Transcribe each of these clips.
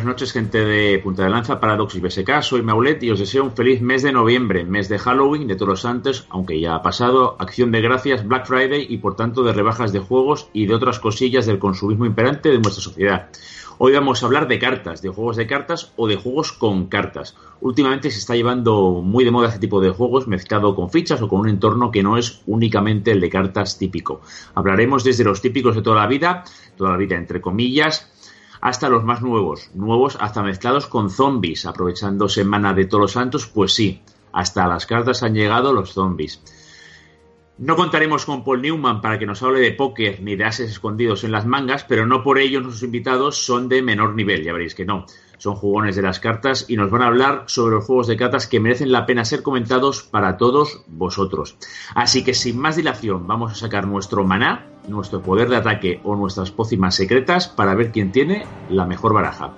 Buenas noches, gente de Punta de Lanza, Paradox y BSK. Soy Maulet y os deseo un feliz mes de noviembre, mes de Halloween, de todos los santos, aunque ya ha pasado, acción de gracias, Black Friday y por tanto de rebajas de juegos y de otras cosillas del consumismo imperante de nuestra sociedad. Hoy vamos a hablar de cartas, de juegos de cartas o de juegos con cartas. Últimamente se está llevando muy de moda este tipo de juegos mezclado con fichas o con un entorno que no es únicamente el de cartas típico. Hablaremos desde los típicos de toda la vida, toda la vida entre comillas, hasta los más nuevos, nuevos hasta mezclados con zombies, aprovechando Semana de Todos los Santos, pues sí, hasta las cartas han llegado los zombies. No contaremos con Paul Newman para que nos hable de póker ni de ases escondidos en las mangas, pero no por ello nuestros invitados son de menor nivel, ya veréis que no. Son jugones de las cartas y nos van a hablar sobre los juegos de cartas que merecen la pena ser comentados para todos vosotros. Así que sin más dilación, vamos a sacar nuestro maná, nuestro poder de ataque o nuestras pócimas secretas para ver quién tiene la mejor baraja.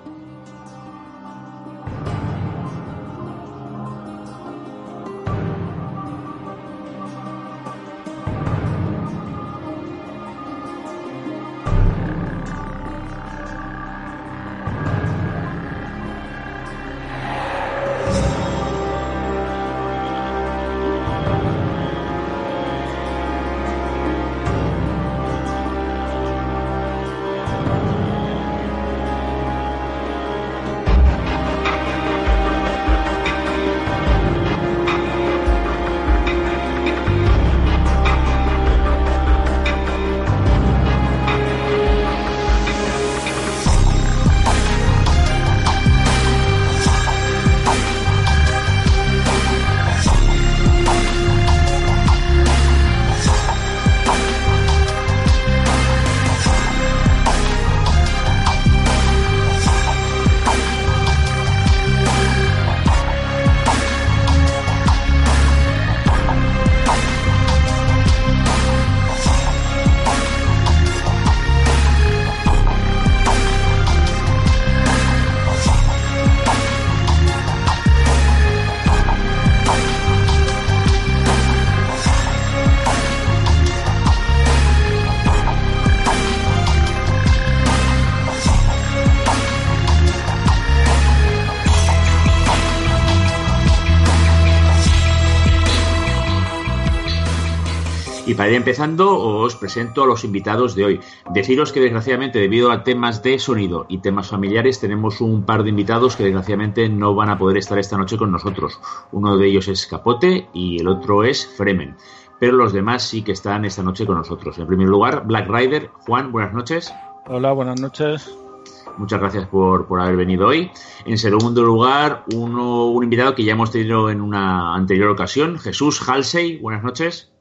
Para ir empezando, os presento a los invitados de hoy. Deciros que desgraciadamente, debido a temas de sonido y temas familiares, tenemos un par de invitados que desgraciadamente no van a poder estar esta noche con nosotros. Uno de ellos es Capote y el otro es Fremen. Pero los demás sí que están esta noche con nosotros. En primer lugar, Black Rider. Juan, buenas noches. Hola, buenas noches. Muchas gracias por, por, haber venido hoy. En segundo lugar, uno, un invitado que ya hemos tenido en una anterior ocasión, Jesús Halsey. Buenas noches.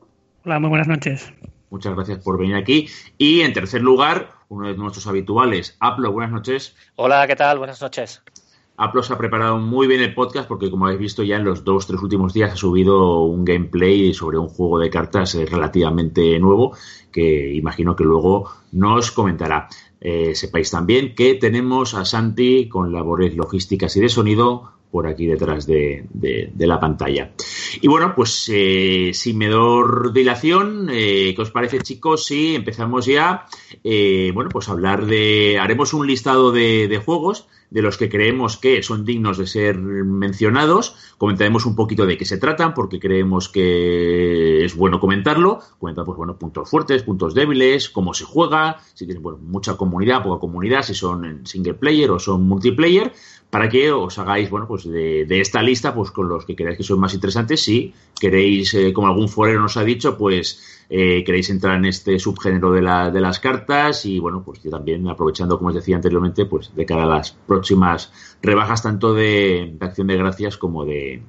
Hola, muy buenas noches. Muchas gracias por venir aquí. Y en tercer lugar, uno de nuestros habituales, Aplo, buenas noches. Hola, ¿qué tal? Buenas noches. Aplos ha preparado muy bien el podcast porque, como habéis visto, ya en los dos, tres últimos días ha subido un gameplay sobre un juego de cartas eh, relativamente nuevo que imagino que luego nos comentará. Eh, sepáis también que tenemos a Santi con labores logísticas y de sonido por aquí detrás de, la pantalla. Y bueno, pues eh, sin menor dilación, eh, ¿qué os parece chicos? Si empezamos ya, eh, bueno, pues hablar de, haremos un listado de, juegos de los que creemos que son dignos de ser mencionados, comentaremos un poquito de qué se tratan, porque creemos que es bueno comentarlo, comentar pues bueno, puntos fuertes, puntos débiles, cómo se juega, si tienen mucha comunidad, poca comunidad, si son single player o son multiplayer, para que os hagáis, bueno, pues de, esta lista, pues con los que creáis que son más interesantes, si queréis, eh, como algún forero nos ha dicho, pues eh, queréis entrar en este subgénero de, la, de las cartas y, bueno, pues yo también aprovechando, como os decía anteriormente, pues de cara a las próximas rebajas tanto de, acción de gracias como de,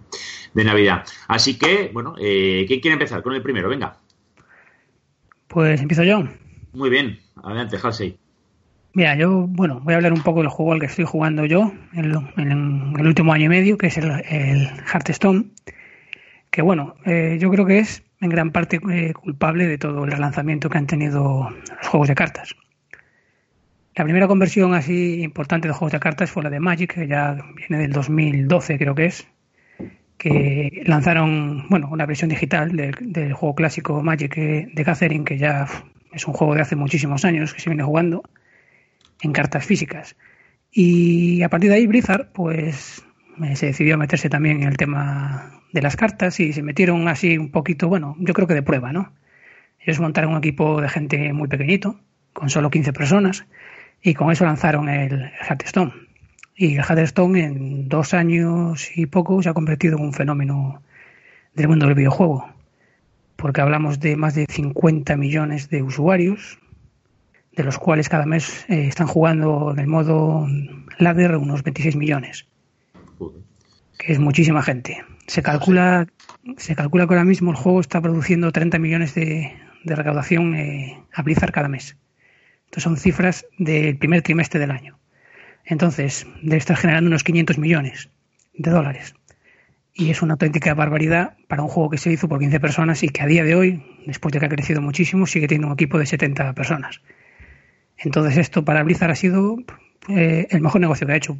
Navidad. Así que, bueno, eh, ¿quién quiere empezar con el primero? Venga. Pues empiezo yo. Muy bien, adelante, Halsey. Mira, yo, bueno, voy a hablar un poco del juego al que estoy jugando yo en, el último año y medio, que es el, Hearthstone, que bueno, eh, yo creo que es en gran parte eh, culpable de todo el relanzamiento que han tenido los juegos de cartas. La primera conversión así importante de juegos de cartas fue la de Magic, que ya viene del 2012 creo que es, que lanzaron, bueno, una versión digital del, juego clásico Magic de Catherine, que ya es un juego de hace muchísimos años que se viene jugando en cartas físicas. Y a partir de ahí Blizzard, pues se decidió meterse también en el tema de las cartas y se metieron así un poquito, bueno, yo creo que de prueba, ¿no? Ellos montaron un equipo de gente muy pequeñito, con solo 15 personas, y con eso lanzaron el Hearthstone. Y el Hearthstone en dos años y poco se ha convertido en un fenómeno del mundo del videojuego, porque hablamos de más de 50 millones de usuarios, de los cuales cada mes eh, están jugando en el modo ladder unos 26 millones, que es muchísima gente. Se calcula, se calcula que ahora mismo el juego está produciendo 30 millones de, recaudación eh, a Blizzard cada mes. Estas son cifras del primer trimestre del año. Entonces, debe estar generando unos 500 millones de dólares. Y es una auténtica barbaridad para un juego que se hizo por 15 personas y que a día de hoy, después de que ha crecido muchísimo, sigue teniendo un equipo de 70 personas. Entonces esto para Blizzard ha sido eh, el mejor negocio que ha hecho,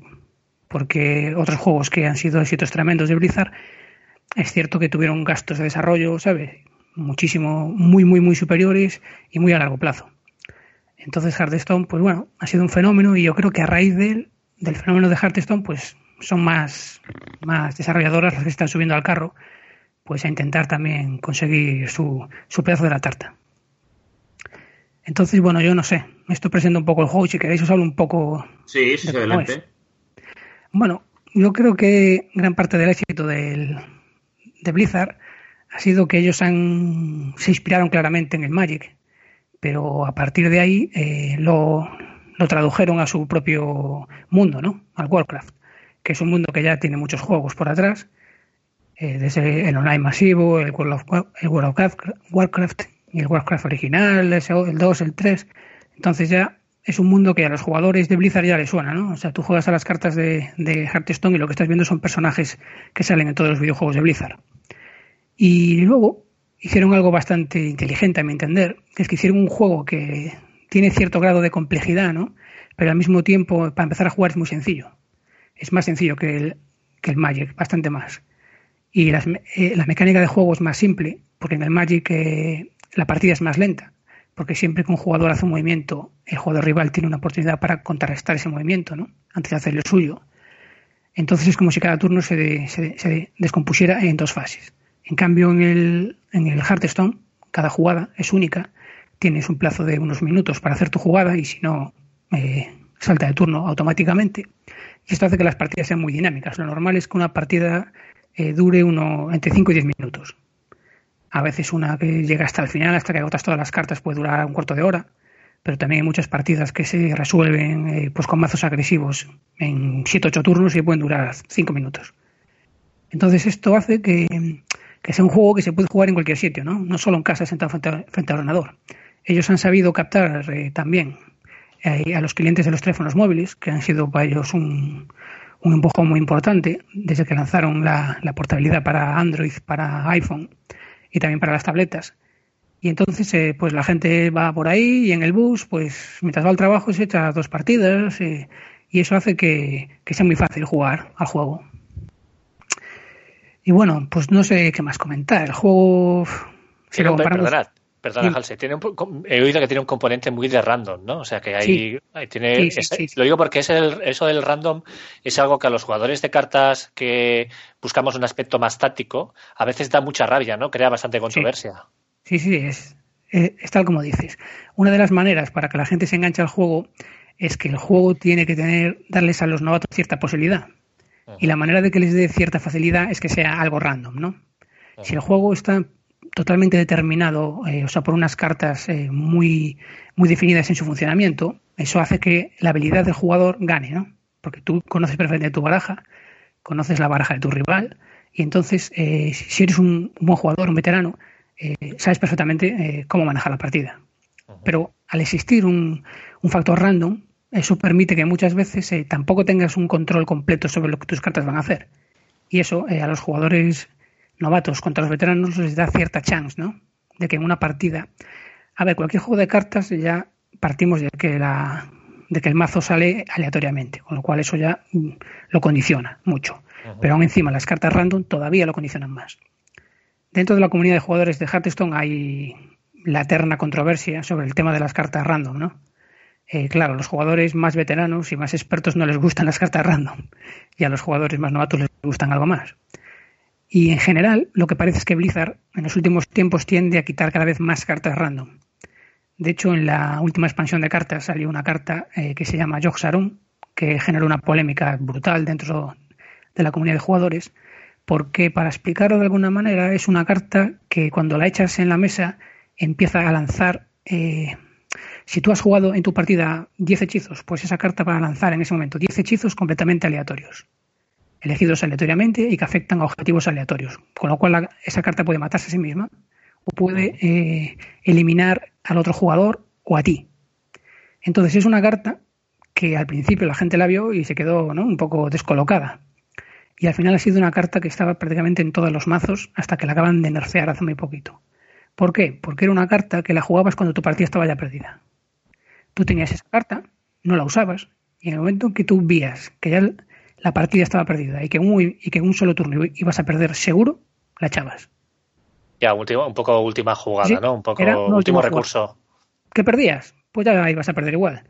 porque otros juegos que han sido éxitos tremendos de Blizzard, es cierto que tuvieron gastos de desarrollo, ¿sabes? Muchísimo, muy, muy, muy superiores y muy a largo plazo. Entonces Hearthstone, pues bueno, ha sido un fenómeno y yo creo que a raíz del fenómeno de Hearthstone, pues son más, más desarrolladoras las que están subiendo al carro, pues a intentar también conseguir su, su pedazo de la tarta. Entonces, bueno, yo no sé. Esto presenta un poco el juego. Si queréis, os hablo un poco. Sí, sí, adelante. Bueno, yo creo que gran parte del éxito del, de Blizzard ha sido que ellos han, se inspiraron claramente en el Magic, pero a partir de ahí eh, lo, lo tradujeron a su propio mundo, ¿no? Al Warcraft, que es un mundo que ya tiene muchos juegos por atrás, eh, desde el online masivo, el World of, el World of Warcraft y el Warcraft original, el 2, el 3. Entonces ya es un mundo que a los jugadores de Blizzard ya les suena, ¿no? O sea, tú juegas a las cartas de, de Hearthstone y lo que estás viendo son personajes que salen en todos los videojuegos de Blizzard. Y luego hicieron algo bastante inteligente, a mi entender, que es que hicieron un juego que tiene cierto grado de complejidad, ¿no? Pero al mismo tiempo, para empezar a jugar es muy sencillo. Es más sencillo que el, que el Magic, bastante más. Y las, eh, la mecánica de juego es más simple, porque en el Magic eh, la partida es más lenta, porque siempre que un jugador hace un movimiento, el jugador rival tiene una oportunidad para contrarrestar ese movimiento, ¿no? Antes de hacer el suyo. Entonces es como si cada turno se, se, descompusiera en dos fases. En cambio, en el, en el Hearthstone, cada jugada es única. Tienes un plazo de unos minutos para hacer tu jugada y si no, eh, salta de turno automáticamente. Y esto hace que las partidas sean muy dinámicas. Lo normal es que una partida eh, dure uno entre 5 y 10 minutos. A veces una que llega hasta el final, hasta que agotas todas las cartas, puede durar un cuarto de hora. Pero también hay muchas partidas que se resuelven eh, pues con mazos agresivos en 7-8 turnos y pueden durar 5 minutos. Entonces esto hace que, sea un juego que se puede jugar en cualquier sitio, ¿no? No solo en casa sentado frente, al ordenador. Ellos han sabido captar eh, también eh, a los clientes de los teléfonos móviles, que han sido para ellos un, un empujón muy importante desde que lanzaron la, portabilidad para Android, para iPhone y también para las tabletas. Y entonces, eh, pues la gente va por ahí y en el bus, pues mientras va al trabajo se echa dos partidas eh, y eso hace que, sea muy fácil jugar al juego. Y bueno, pues no sé qué más comentar. El juego... Si lo comparamos... Perdona, Halsey, tiene he oído que tiene un componente muy de random, ¿no? O sea que hay, tiene, lo digo porque es eso del random es algo que a los jugadores de cartas que buscamos un aspecto más táctico a veces da mucha rabia, ¿no? Crea bastante controversia. Sí, sí, es, es, tal como dices. Una de las maneras para que la gente se enganche al juego es que el juego tiene que tener darles a los novatos cierta posibilidad. Y la manera de que les dé cierta facilidad es que sea algo random, ¿no? Si el juego está totalmente determinado, eh, o sea, por unas cartas eh, muy, muy definidas en su funcionamiento, eso hace que la habilidad del jugador gane, ¿no? Porque tú conoces perfectamente tu baraja, conoces la baraja de tu rival, y entonces, eh, si eres un, buen jugador, un veterano, sabes perfectamente cómo manejar la partida. Pero al existir un, un, factor random, eso permite que muchas veces tampoco tengas un control completo sobre lo que tus cartas van a hacer. Y eso a los jugadores novatos contra los veteranos les da cierta chance, ¿no? De que en una partida, a ver, cualquier juego de cartas ya partimos de que la de que el mazo sale aleatoriamente, con lo cual eso ya mm, lo condiciona mucho. Pero aún encima las cartas random todavía lo condicionan más. Dentro de la comunidad de jugadores de Hearthstone hay la eterna controversia sobre el tema de las cartas random, ¿no? Eh, claro, los jugadores más veteranos y más expertos no les gustan las cartas random y a los jugadores más novatos les gustan algo más. Y en general, lo que parece es que Blizzard en los últimos tiempos tiende a quitar cada vez más cartas random. De hecho, en la última expansión de cartas salió una carta eh, que se llama Yogg que generó una polémica brutal dentro de la comunidad de jugadores, porque para explicarlo de alguna manera es una carta que cuando la echas en la mesa empieza a lanzar. Eh, si tú has jugado en tu partida 10 hechizos, pues esa carta va a lanzar en ese momento 10 hechizos completamente aleatorios elegidos aleatoriamente y que afectan a objetivos aleatorios. Con lo cual esa carta puede matarse a sí misma o puede eh, eliminar al otro jugador o a ti. Entonces es una carta que al principio la gente la vio y se quedó un poco descolocada. Y al final ha sido una carta que estaba prácticamente en todos los mazos hasta que la acaban de nerfear hace muy poquito. ¿Por qué? Porque era una carta que la jugabas cuando tu partida estaba ya perdida. Tú tenías esa carta, no la usabas, y en el momento en que tú vías que ya la partida estaba perdida y que, un, y que en un solo turno ibas a perder seguro, la echabas. Ya, un poco última jugada, ¿no? Un poco último recurso. ¿Qué perdías? Pues ya ibas a perder igual.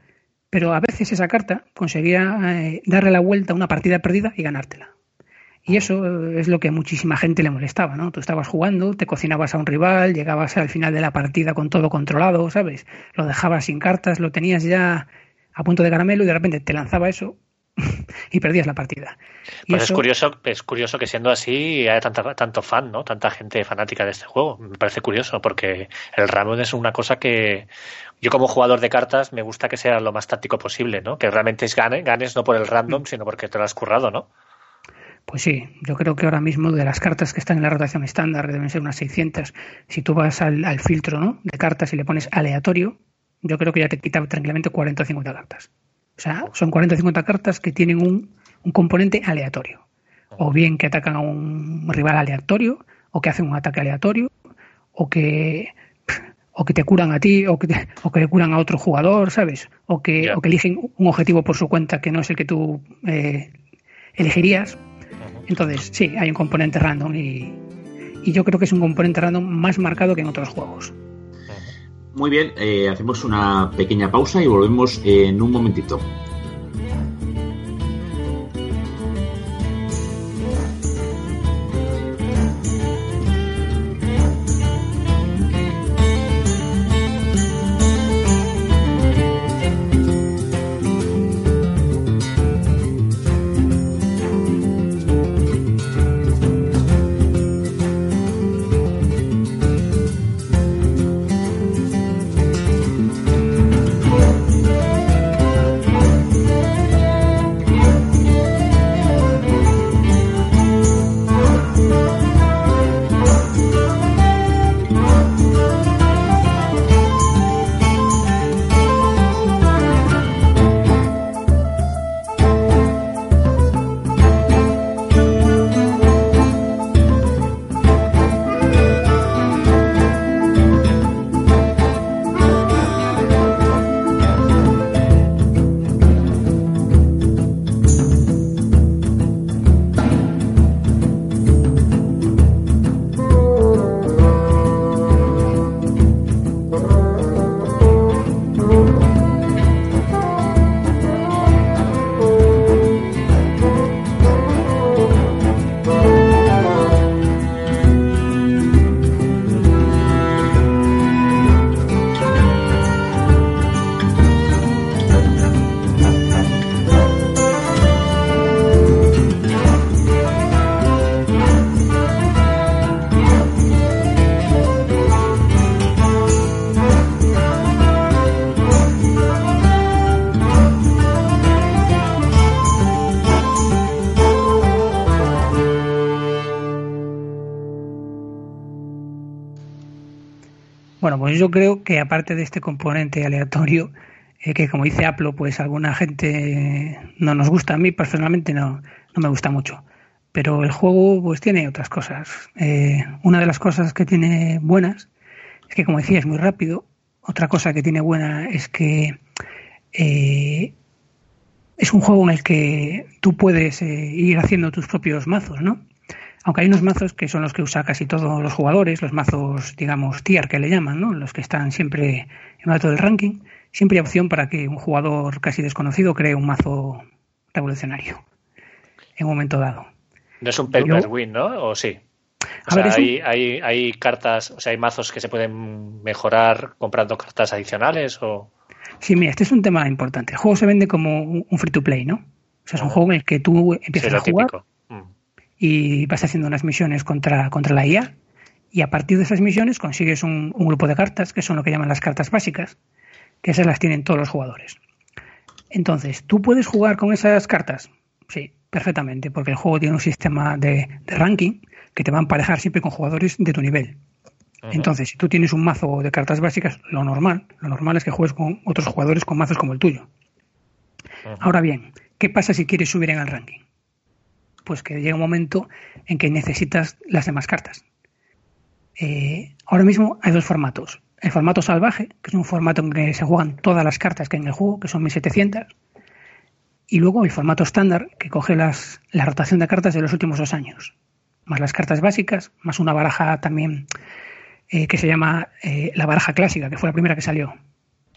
Pero a veces esa carta conseguía eh, darle la vuelta a una partida perdida y ganártela. Y eso es lo que a muchísima gente le molestaba, ¿no? Tú estabas jugando, te cocinabas a un rival, llegabas al final de la partida con todo controlado, ¿sabes? Lo dejabas sin cartas, lo tenías ya a punto de caramelo y de repente te lanzaba eso y perdías la partida. pues es curioso, es curioso que siendo así haya tanta, tanto fan, ¿no? Tanta gente fanática de este juego. Me parece curioso porque el random es una cosa que yo como jugador de cartas me gusta que sea lo más táctico posible, ¿no? Que realmente es gane, ganes no por el random, mm. sino porque te lo has currado, ¿no? Pues sí, yo creo que ahora mismo de las cartas que están en la rotación estándar, deben ser unas 600, si tú vas al, al filtro ¿no? de cartas y le pones aleatorio, yo creo que ya te quita tranquilamente 40 o 50 cartas. O sea, son 40 o 50 cartas que tienen un, componente aleatorio. O bien que atacan a un rival aleatorio, o que hacen un ataque aleatorio, o que o que te curan a ti o que, o que le curan a otro jugador, ¿sabes? O que, o que eligen un objetivo por su cuenta que no es el que tú eh, elegirías. Entonces, sí, hay un componente random y, y, yo creo que es un componente random más marcado que en otros juegos. Muy bien, eh, hacemos una pequeña pausa y volvemos en un momentito. Pues yo creo que aparte de este componente aleatorio, eh, que como dice Apple, pues alguna gente no nos gusta, a mí personalmente no, no me gusta mucho. Pero el juego pues tiene otras cosas. Eh, una de las cosas que tiene buenas es que, como decía, es muy rápido. Otra cosa que tiene buena es que eh, es un juego en el que tú puedes ir haciendo tus propios mazos, ¿no? Aunque hay unos mazos que son los que usa casi todos los jugadores, los mazos, digamos, tier que le llaman, ¿no? Los que están siempre en alto del ranking. Siempre hay opción para que un jugador casi desconocido cree un mazo revolucionario en un momento dado. No es un pay win, ¿no? ¿O sí? O sea, hay, hay, hay, cartas, o sea, hay mazos que se pueden mejorar comprando cartas adicionales o... Sí, mira, este es un tema importante. El juego se vende como un free to play, ¿no? O sea, es un juego en el que tú empiezas a jugar y vas haciendo unas misiones contra, contra la IA y a partir de esas misiones consigues un, grupo de cartas que son lo que llaman las cartas básicas, que esas las tienen todos los jugadores. Entonces, ¿tú puedes jugar con esas cartas? Sí, perfectamente, porque el juego tiene un sistema de, ranking que te va a emparejar siempre con jugadores de tu nivel. Entonces, si tú tienes un mazo de cartas básicas, lo normal, lo normal es que juegues con otros jugadores con mazos como el tuyo. Ahora bien, ¿qué pasa si quieres subir en el ranking? Pues que llega un momento en que necesitas las demás cartas. Eh, ahora mismo hay dos formatos. El formato salvaje, que es un formato en que se juegan todas las cartas que hay en el juego, que son 1700. Y luego el formato estándar, que coge las, la rotación de cartas de los últimos dos años. Más las cartas básicas, más una baraja también eh, que se llama eh, la baraja clásica, que fue la primera que salió.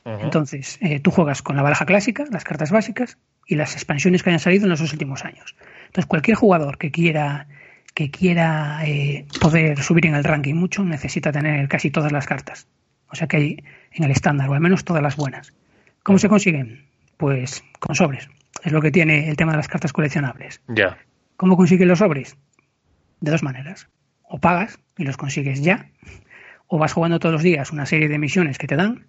Entonces, tú juegas con la baraja clásica, las cartas básicas y las expansiones que hayan salido en los últimos años. Entonces, cualquier jugador que quiera que quiera eh, poder subir en el ranking mucho necesita tener casi todas las cartas. O sea que hay en el estándar, o al menos todas las buenas. ¿Cómo se consiguen? Pues con sobres. Es lo que tiene el tema de las cartas coleccionables. Ya. ¿Cómo consigues los sobres? De dos maneras. O pagas y los consigues ya, o vas jugando todos los días una serie de misiones que te dan,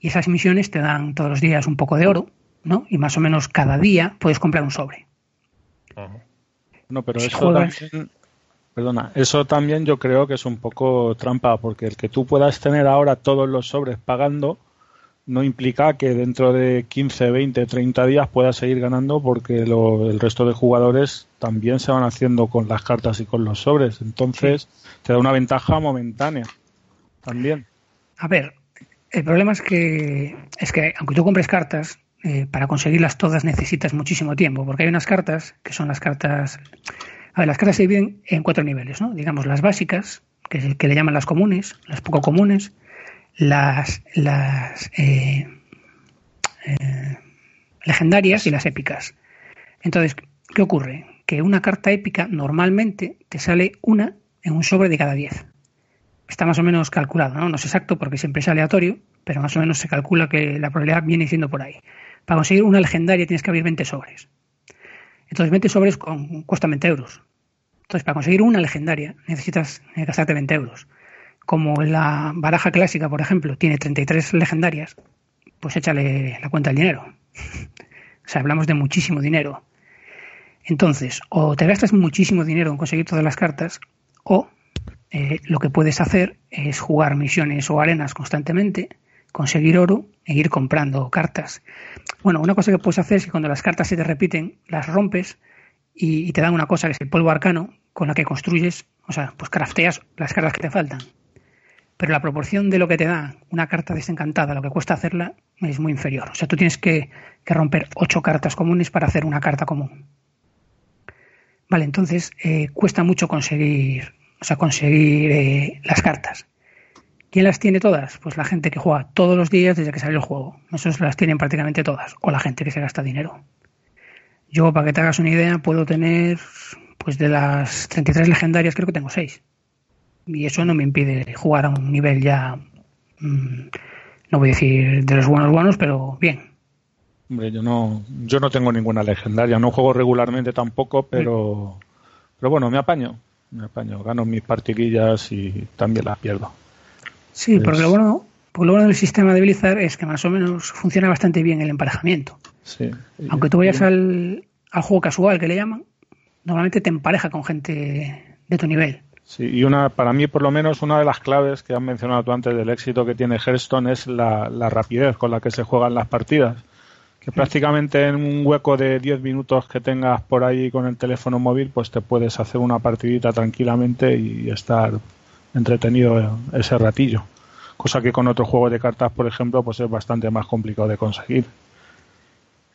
y esas misiones te dan todos los días un poco de oro, ¿no? Y más o menos cada día puedes comprar un sobre. No, pero eso también, perdona, eso también yo creo que es un poco trampa, porque el que tú puedas tener ahora todos los sobres pagando no implica que dentro de 15, 20, 30 días puedas seguir ganando porque el resto de jugadores también se van haciendo con las cartas y con los sobres. Entonces te da una ventaja momentánea también. A ver, el problema es que, es que aunque tú compres cartas, eh, para conseguirlas todas necesitas muchísimo tiempo, porque hay unas cartas que son las cartas. A ver, las cartas se dividen en cuatro niveles, ¿no? Digamos las básicas, que, que le llaman las comunes, las poco comunes, las, las eh, eh, legendarias y las épicas. Entonces, ¿qué ocurre? Que una carta épica normalmente te sale una en un sobre de cada diez. Está más o menos calculado, ¿no? No es exacto porque siempre es aleatorio, pero más o menos se calcula que la probabilidad viene siendo por ahí. Para conseguir una legendaria tienes que abrir 20 sobres. Entonces 20 sobres con, cuestan 20 euros. Entonces para conseguir una legendaria necesitas gastarte 20 euros. Como la baraja clásica, por ejemplo, tiene 33 legendarias, pues échale la cuenta del dinero. o sea, hablamos de muchísimo dinero. Entonces, o te gastas muchísimo dinero en conseguir todas las cartas, o eh, lo que puedes hacer es jugar misiones o arenas constantemente conseguir oro e ir comprando cartas. Bueno, una cosa que puedes hacer es que cuando las cartas se te repiten, las rompes y, te dan una cosa que es el polvo arcano con la que construyes, o sea, pues crafteas las cartas que te faltan. Pero la proporción de lo que te da una carta desencantada, lo que cuesta hacerla, es muy inferior. O sea, tú tienes que, romper ocho cartas comunes para hacer una carta común. Vale, entonces eh, cuesta mucho conseguir, o sea, conseguir eh, las cartas. ¿Quién las tiene todas? Pues la gente que juega todos los días desde que sale el juego. Esos las tienen prácticamente todas. O la gente que se gasta dinero. Yo, para que te hagas una idea, puedo tener, pues de las 33 legendarias, creo que tengo 6. Y eso no me impide jugar a un nivel ya, mm, no voy a decir de los buenos buenos, pero bien. Hombre, yo no, yo no tengo ninguna legendaria. No juego regularmente tampoco, pero, pero bueno, me apaño. Me apaño. Gano mis partidillas y también las pierdo. Sí, porque, lo bueno, porque lo bueno del sistema de Blizzard es que más o menos funciona bastante bien el emparejamiento. Sí. Aunque tú vayas al, juego casual que le llaman, normalmente te empareja con gente de tu nivel. Sí, y una, para mí, por lo menos, una de las claves que has mencionado tú antes del éxito que tiene Hearthstone es la, rapidez con la que se juegan las partidas. Que prácticamente en un hueco de 10 minutos que tengas por ahí con el teléfono móvil, pues te puedes hacer una partidita tranquilamente y estar entretenido ese ratillo. Cosa que con otros juegos de cartas, por ejemplo, pues es bastante más complicado de conseguir.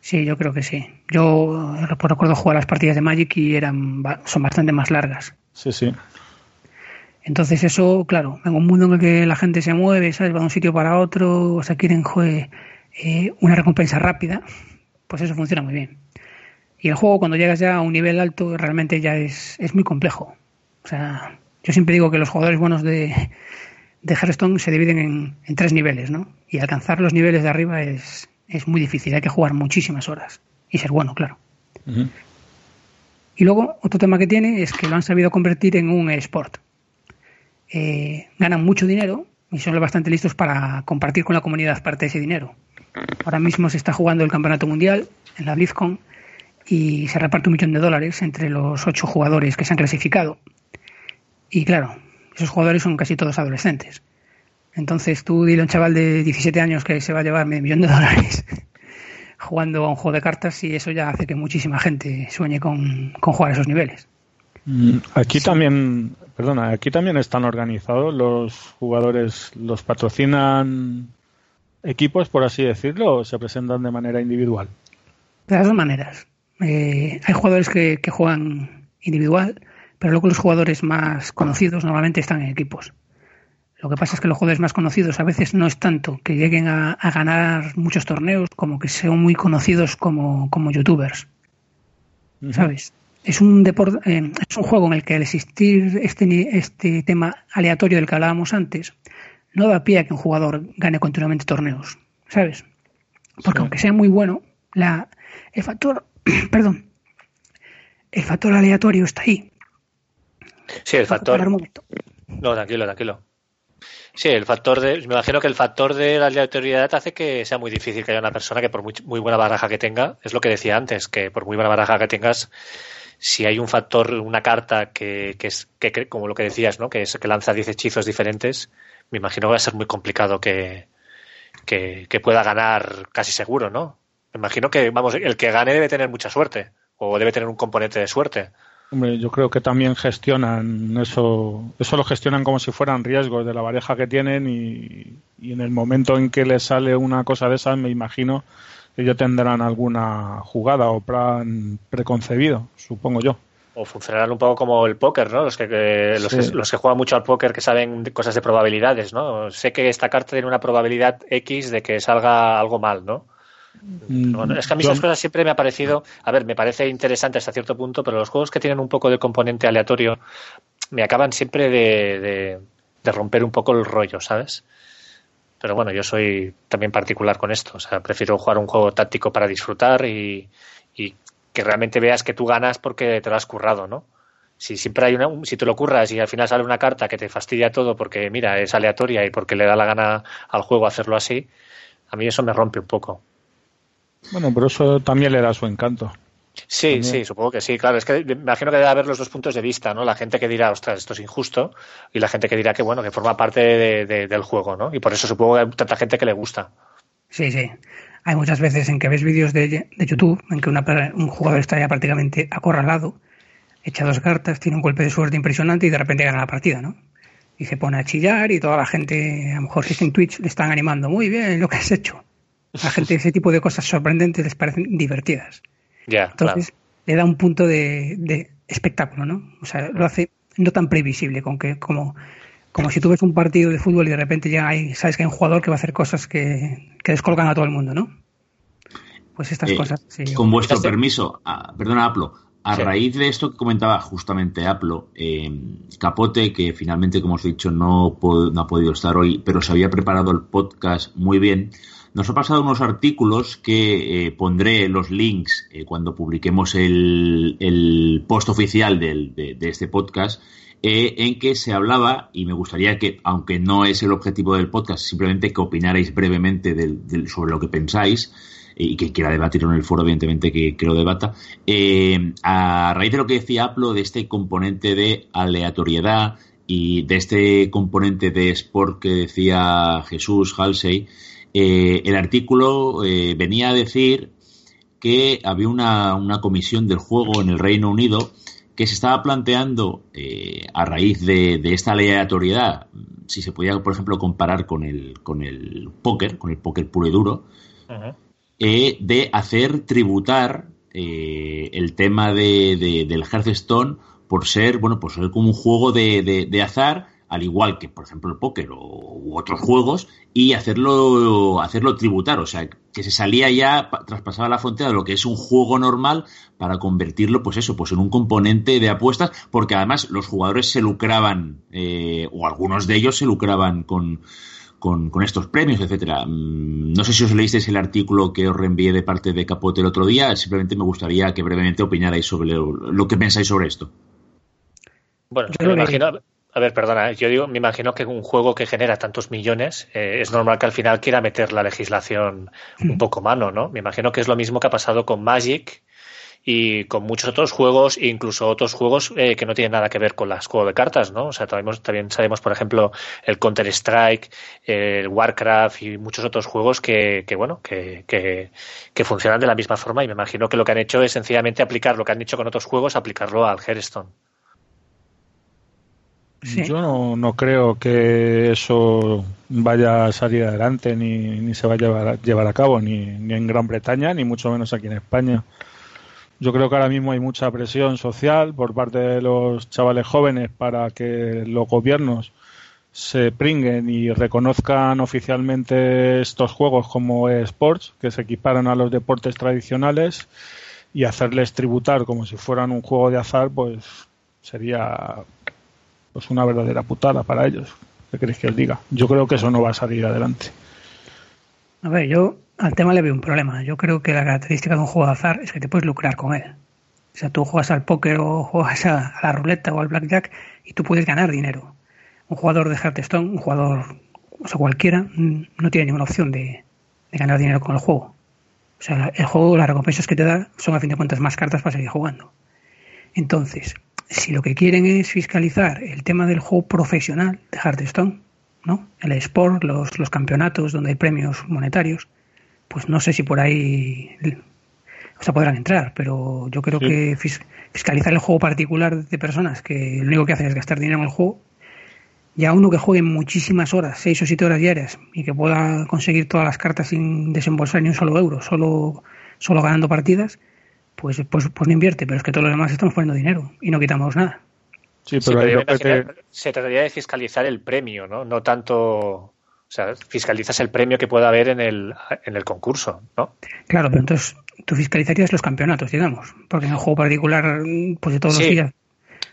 Sí, yo creo que sí. Yo recuerdo jugar las partidas de Magic y eran son bastante más largas. Sí, sí. Entonces eso, claro, en un mundo en el que la gente se mueve, ¿sabes? va de un sitio para otro, o sea, quieren eh, una recompensa rápida, pues eso funciona muy bien. Y el juego cuando llegas ya a un nivel alto realmente ya es, es muy complejo. O sea, yo siempre digo que los jugadores buenos de, de Hearthstone se dividen en, en tres niveles, ¿no? Y alcanzar los niveles de arriba es, es muy difícil, hay que jugar muchísimas horas y ser bueno, claro. Y luego, otro tema que tiene es que lo han sabido convertir en un sport. Eh, ganan mucho dinero y son bastante listos para compartir con la comunidad parte de ese dinero. Ahora mismo se está jugando el campeonato mundial en la BlizzCon y se reparte un millón de dólares entre los ocho jugadores que se han clasificado. Y claro, esos jugadores son casi todos adolescentes. Entonces tú dile a un chaval de 17 años que se va a llevar medio millón de dólares jugando a un juego de cartas y eso ya hace que muchísima gente sueñe con, jugar a esos niveles. Mm, aquí también, perdona, aquí también están organizados los jugadores, los patrocinan equipos, por así decirlo, o se presentan de manera individual. De las dos maneras. Eh, hay jugadores que, que juegan individual, pero luego los jugadores más conocidos normalmente están en equipos. Lo que pasa es que los jugadores más conocidos a veces no es tanto que lleguen a, ganar muchos torneos como que sean muy conocidos como, youtubers. ¿Sabes? Es un deporte, eh, es un juego en el que al existir este, este tema aleatorio del que hablábamos antes, no da pie a que un jugador gane continuamente torneos. ¿Sabes? Porque aunque sea muy bueno, la, el factor, perdón, el factor aleatorio está ahí. Sí, el factor. No, tranquilo, tranquilo. Sí, el factor de, me imagino que el factor de la aleatoriedad hace que sea muy difícil que haya una persona que por muy, buena baraja que tenga, es lo que decía antes, que por muy buena baraja que tengas, si hay un factor, una carta que, que es, que, como lo que decías, ¿no? Que es que lanza 10 hechizos diferentes, me imagino que va a ser muy complicado que, que, que pueda ganar casi seguro, ¿no? Me imagino que, vamos, el que gane debe tener mucha suerte, o debe tener un componente de suerte. Hombre, yo creo que también gestionan eso, eso lo gestionan como si fueran riesgos de la pareja que tienen y, en el momento en que les sale una cosa de esas, me imagino ellos tendrán alguna jugada o plan preconcebido, supongo yo. O funcionarán un poco como el póker, ¿no? Los que, los, que, los que juegan mucho al póker que saben cosas de probabilidades, ¿no? Sé que esta carta tiene una probabilidad X de que salga algo mal, ¿no? Mm, es que a mí esas cosas siempre me ha parecido, a ver, me parece interesante hasta cierto punto, pero los juegos que tienen un poco de componente aleatorio me acaban siempre de, romper un poco el rollo, ¿sabes? Pero bueno, yo soy también particular con esto, o sea, prefiero jugar un juego táctico para disfrutar y, que realmente veas que tú ganas porque te lo has currado, ¿no? Si siempre hay una, si te lo curras y al final sale una carta que te fastidia todo porque mira, es aleatoria y porque le da la gana al juego hacerlo así, a mí eso me rompe un poco. Bueno, pero eso también le da su encanto. Sí, sí, supongo que sí, claro. Es que me imagino que debe haber los dos puntos de vista, ¿no? La gente que dirá, ostras, esto es injusto, y la gente que dirá que, bueno, que forma parte del juego, ¿no? Y por eso supongo que hay tanta gente que le gusta. Sí, sí. Hay muchas veces en que ves vídeos de, YouTube en que un jugador está ya prácticamente acorralado, echa dos cartas, tiene un golpe de suerte impresionante y de repente gana la partida, ¿no? Y se pone a chillar y toda la gente, a lo mejor si es en Twitch, le están animando. Muy bien lo que has hecho. A la gente ese tipo de cosas sorprendentes les parecen divertidas. Ya, Entonces le da un punto de, espectáculo, ¿no? O sea, lo hace no tan previsible, con que como, como si tú ves un partido de fútbol y de repente llega ahí, sabes que hay un jugador que va a hacer cosas que, que descolgan a todo el mundo, ¿no? Pues estas eh, cosas. Con vuestro permiso, perdona, Aplo, a raíz de esto que comentaba justamente Aplo, eh, Capote, que finalmente, como os he dicho, no, no ha podido estar hoy, pero se había preparado el podcast muy bien, nos ha pasado unos artículos que eh, pondré los links eh, cuando publiquemos el, post oficial de, este podcast, eh, en que se hablaba, y me gustaría que, aunque no es el objetivo del podcast, simplemente que opinarais brevemente sobre lo que pensáis, y que quiera debatirlo en el foro, evidentemente que, lo debata. A raíz de lo que decía Aplo, de este componente de aleatoriedad y de este componente de sport que decía Jesús Halsey, eh, el artículo eh, venía a decir que había una, una, comisión del juego en el Reino Unido que se estaba planteando a raíz de, de, esta aleatoriedad, si se podía, por ejemplo, comparar con el, con el póker, con el póker puro y duro, eh, de hacer tributar eh, el tema de, del Hearthstone por ser, bueno, por ser como un juego de, de, azar, al igual que, por ejemplo, el póker o, u otros juegos, y hacerlo, hacerlo tributar, o sea, que se salía ya, traspasaba la frontera de lo que es un juego normal para convertirlo, pues eso, pues en un componente de apuestas, porque además los jugadores se lucraban, eh, o algunos de ellos se lucraban con, con, estos premios, etcétera. Mm, no sé si os leísteis el artículo que os reenvié de parte de Capote el otro día, simplemente me gustaría que brevemente opinarais sobre lo, que pensáis sobre esto. Bueno, yo me imagino, a ver, perdona, yo digo, me imagino que un juego que genera tantos millones, eh, es normal que al final quiera meter la legislación un mm. poco mano, ¿no? Me imagino que es lo mismo que ha pasado con Magic, y con muchos otros juegos, incluso otros juegos eh, que no tienen nada que ver con las juegos de cartas, ¿no? O sea, también, también sabemos, por ejemplo, el Counter Strike, el Warcraft y muchos otros juegos que, que bueno, que, que, que, funcionan de la misma forma y me imagino que lo que han hecho es sencillamente aplicar lo que han hecho con otros juegos, aplicarlo al Hearthstone. Yo no, no, creo que eso vaya a salir adelante ni, ni se vaya a llevar, llevar a cabo ni, ni en Gran Bretaña ni mucho menos aquí en España. Yo creo que ahora mismo hay mucha presión social por parte de los chavales jóvenes para que los gobiernos se pringuen y reconozcan oficialmente estos juegos como sports, que se equiparan a los deportes tradicionales y hacerles tributar como si fueran un juego de azar, pues sería pues una verdadera putada para ellos. ¿Qué queréis que os diga? Yo creo que eso no va a salir adelante. A ver, yo al tema le veo un problema. Yo creo que la característica de un juego de azar es que te puedes lucrar con él. O sea, tú juegas al póker o juegas a, la ruleta o al blackjack y tú puedes ganar dinero. Un jugador de Hearthstone, un jugador, o sea, cualquiera, mm, no tiene ninguna opción de, ganar dinero con el juego. O sea, el juego, las recompensas que te da son a fin de cuentas más cartas para seguir jugando. Entonces, si lo que quieren es fiscalizar el tema del juego profesional de Hearthstone, ¿no? El sport, los, los campeonatos donde hay premios monetarios, pues no sé si por ahí o sea, podrán entrar, pero yo creo que fiscalizar el juego particular de personas que lo único que hacen es gastar dinero en el juego, ya uno que juegue muchísimas horas, seis o siete horas diarias, y que pueda conseguir todas las cartas sin desembolsar ni un solo euro, solo, solo ganando partidas, pues, pues, pues no invierte, pero es que todos los demás estamos poniendo dinero y no quitamos nada. Sí, pero, se trataría de fiscalizar el premio, ¿no? No tanto o sea, fiscalizas el premio que pueda haber en el, en el concurso, ¿no? Claro, pero entonces tú fiscalizarías los campeonatos, digamos, porque en el juego particular, pues de todos los días.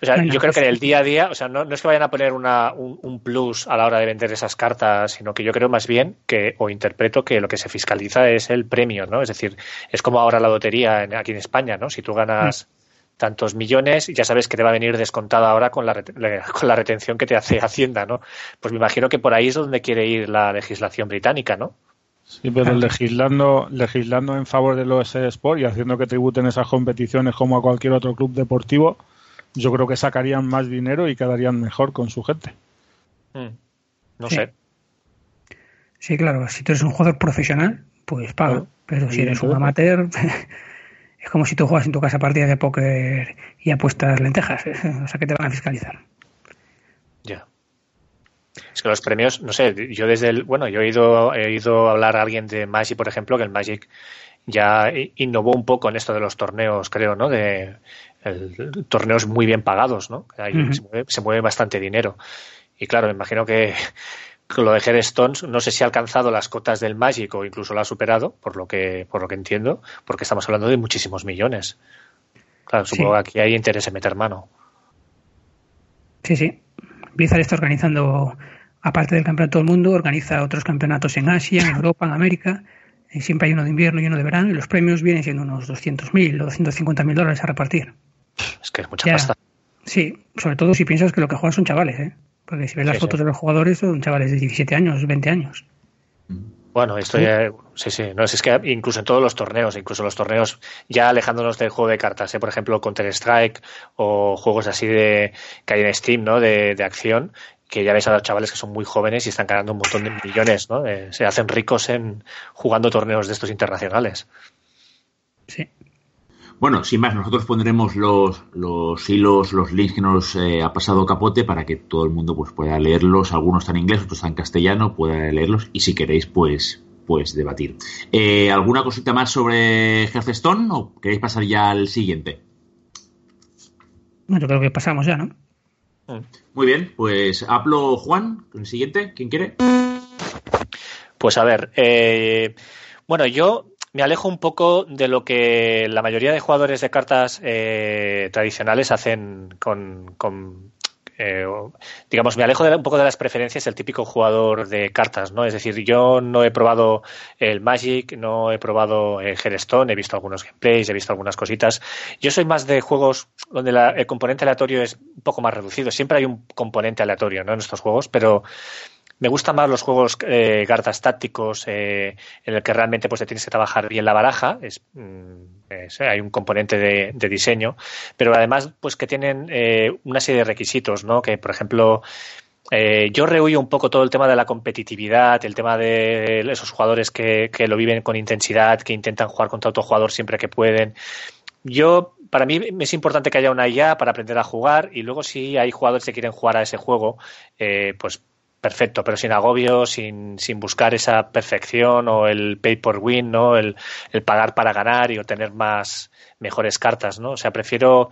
O sea, yo creo que en el día a día, o sea, no, no es que vayan a poner una, un, plus a la hora de vender esas cartas, sino que yo creo más bien que, o interpreto que lo que se fiscaliza es el premio, ¿no? Es decir, es como ahora la lotería aquí en España, ¿no? Si tú ganas mm tantos millones, y ya sabes que te va a venir descontada ahora con la, con la retención que te hace Hacienda, ¿no? Pues me imagino que por ahí es donde quiere ir la legislación británica, ¿no? Sí, pero legislando, legislando en favor de los Sport y haciendo que tributen esas competiciones como a cualquier otro club deportivo, yo creo que sacarían más dinero y quedarían mejor con su gente. Mm. No sé. Sí, claro, si tú eres un jugador profesional, pues paga. Pero si eres un amateur, es como si tú juegas en tu casa partidas de póker y apuestas lentejas, o sea que te van a fiscalizar. Ya. Es que los premios, no sé, yo desde el, bueno, yo he ido, he ido a hablar a alguien de Magic, por ejemplo, que el Magic ya innovó un poco en esto de los torneos, creo, ¿no? De torneos muy bien pagados, ¿no? Ahí se, mueve, se mueve bastante dinero. Y claro, me imagino que lo de Hearthstone no sé si ha alcanzado las cotas del Magic o incluso lo ha superado, por lo que, por lo que entiendo, porque estamos hablando de muchísimos millones. Claro, supongo que aquí hay interés en meter mano. Sí, sí. Blizzard está organizando, aparte del campeonato del mundo, organiza otros campeonatos en Asia, en Europa, en América. Y siempre hay uno de invierno y uno de verano, y los premios vienen siendo unos 200.000 o 250.000 dólares a repartir. Es que es mucha pasta. Sí, sobre todo si piensas que lo que juegan son chavales, ¿eh? Porque si ves las fotos de los jugadores son chavales de 17 años, 20 años. Bueno, esto ya, sí, sí, no, es que incluso en todos los torneos, incluso los torneos ya alejándonos del juego de cartas, ¿eh? por ejemplo Counter Strike o juegos así de que hay en Steam, ¿no? De, de acción, que ya ves a los chavales que son muy jóvenes y están ganando un montón de millones, ¿no? Eh, se hacen ricos en jugando torneos de estos internacionales. Sí. Bueno, sin más, nosotros pondremos los, los hilos, los links que nos eh, ha pasado Capote para que todo el mundo pues, pueda leerlos. Algunos están en inglés, otros están en castellano, pueda leerlos y si queréis, pues, pues debatir. Eh, ¿Alguna cosita más sobre Hearthstone o queréis pasar ya al siguiente? Bueno, yo creo que pasamos ya, ¿no? Muy bien, pues hablo Juan, con el siguiente. ¿Quién quiere? Pues a ver, eh, bueno, yo me alejo un poco de lo que la mayoría de jugadores de cartas eh, tradicionales hacen con, eh, digamos, me alejo de, un poco de las preferencias del típico jugador de cartas, ¿no? Es decir, yo no he probado el Magic, no he probado el Hearthstone, he visto algunos gameplays, he visto algunas cositas. Yo soy más de juegos donde el componente aleatorio es un poco más reducido. Siempre hay un componente aleatorio, ¿no? En estos juegos, pero me gustan más los juegos eh, cartas tácticos eh, en el que realmente pues te tienes que trabajar bien la baraja. Es, mm, hay un componente de, diseño, pero además pues que tienen eh, una serie de requisitos, ¿no? Que por ejemplo eh, yo rehuyo un poco todo el tema de la competitividad, el tema de esos jugadores que, que lo viven con intensidad, que intentan jugar contra otro jugador siempre que pueden. Yo, para mí es importante que haya una IA para aprender a jugar y luego si hay jugadores que quieren jugar a ese juego, eh, pues perfecto, pero sin agobio, sin, sin buscar esa perfección o el pay por win, ¿no? El, el, pagar para ganar y obtener más, mejores cartas, ¿no? O sea, prefiero.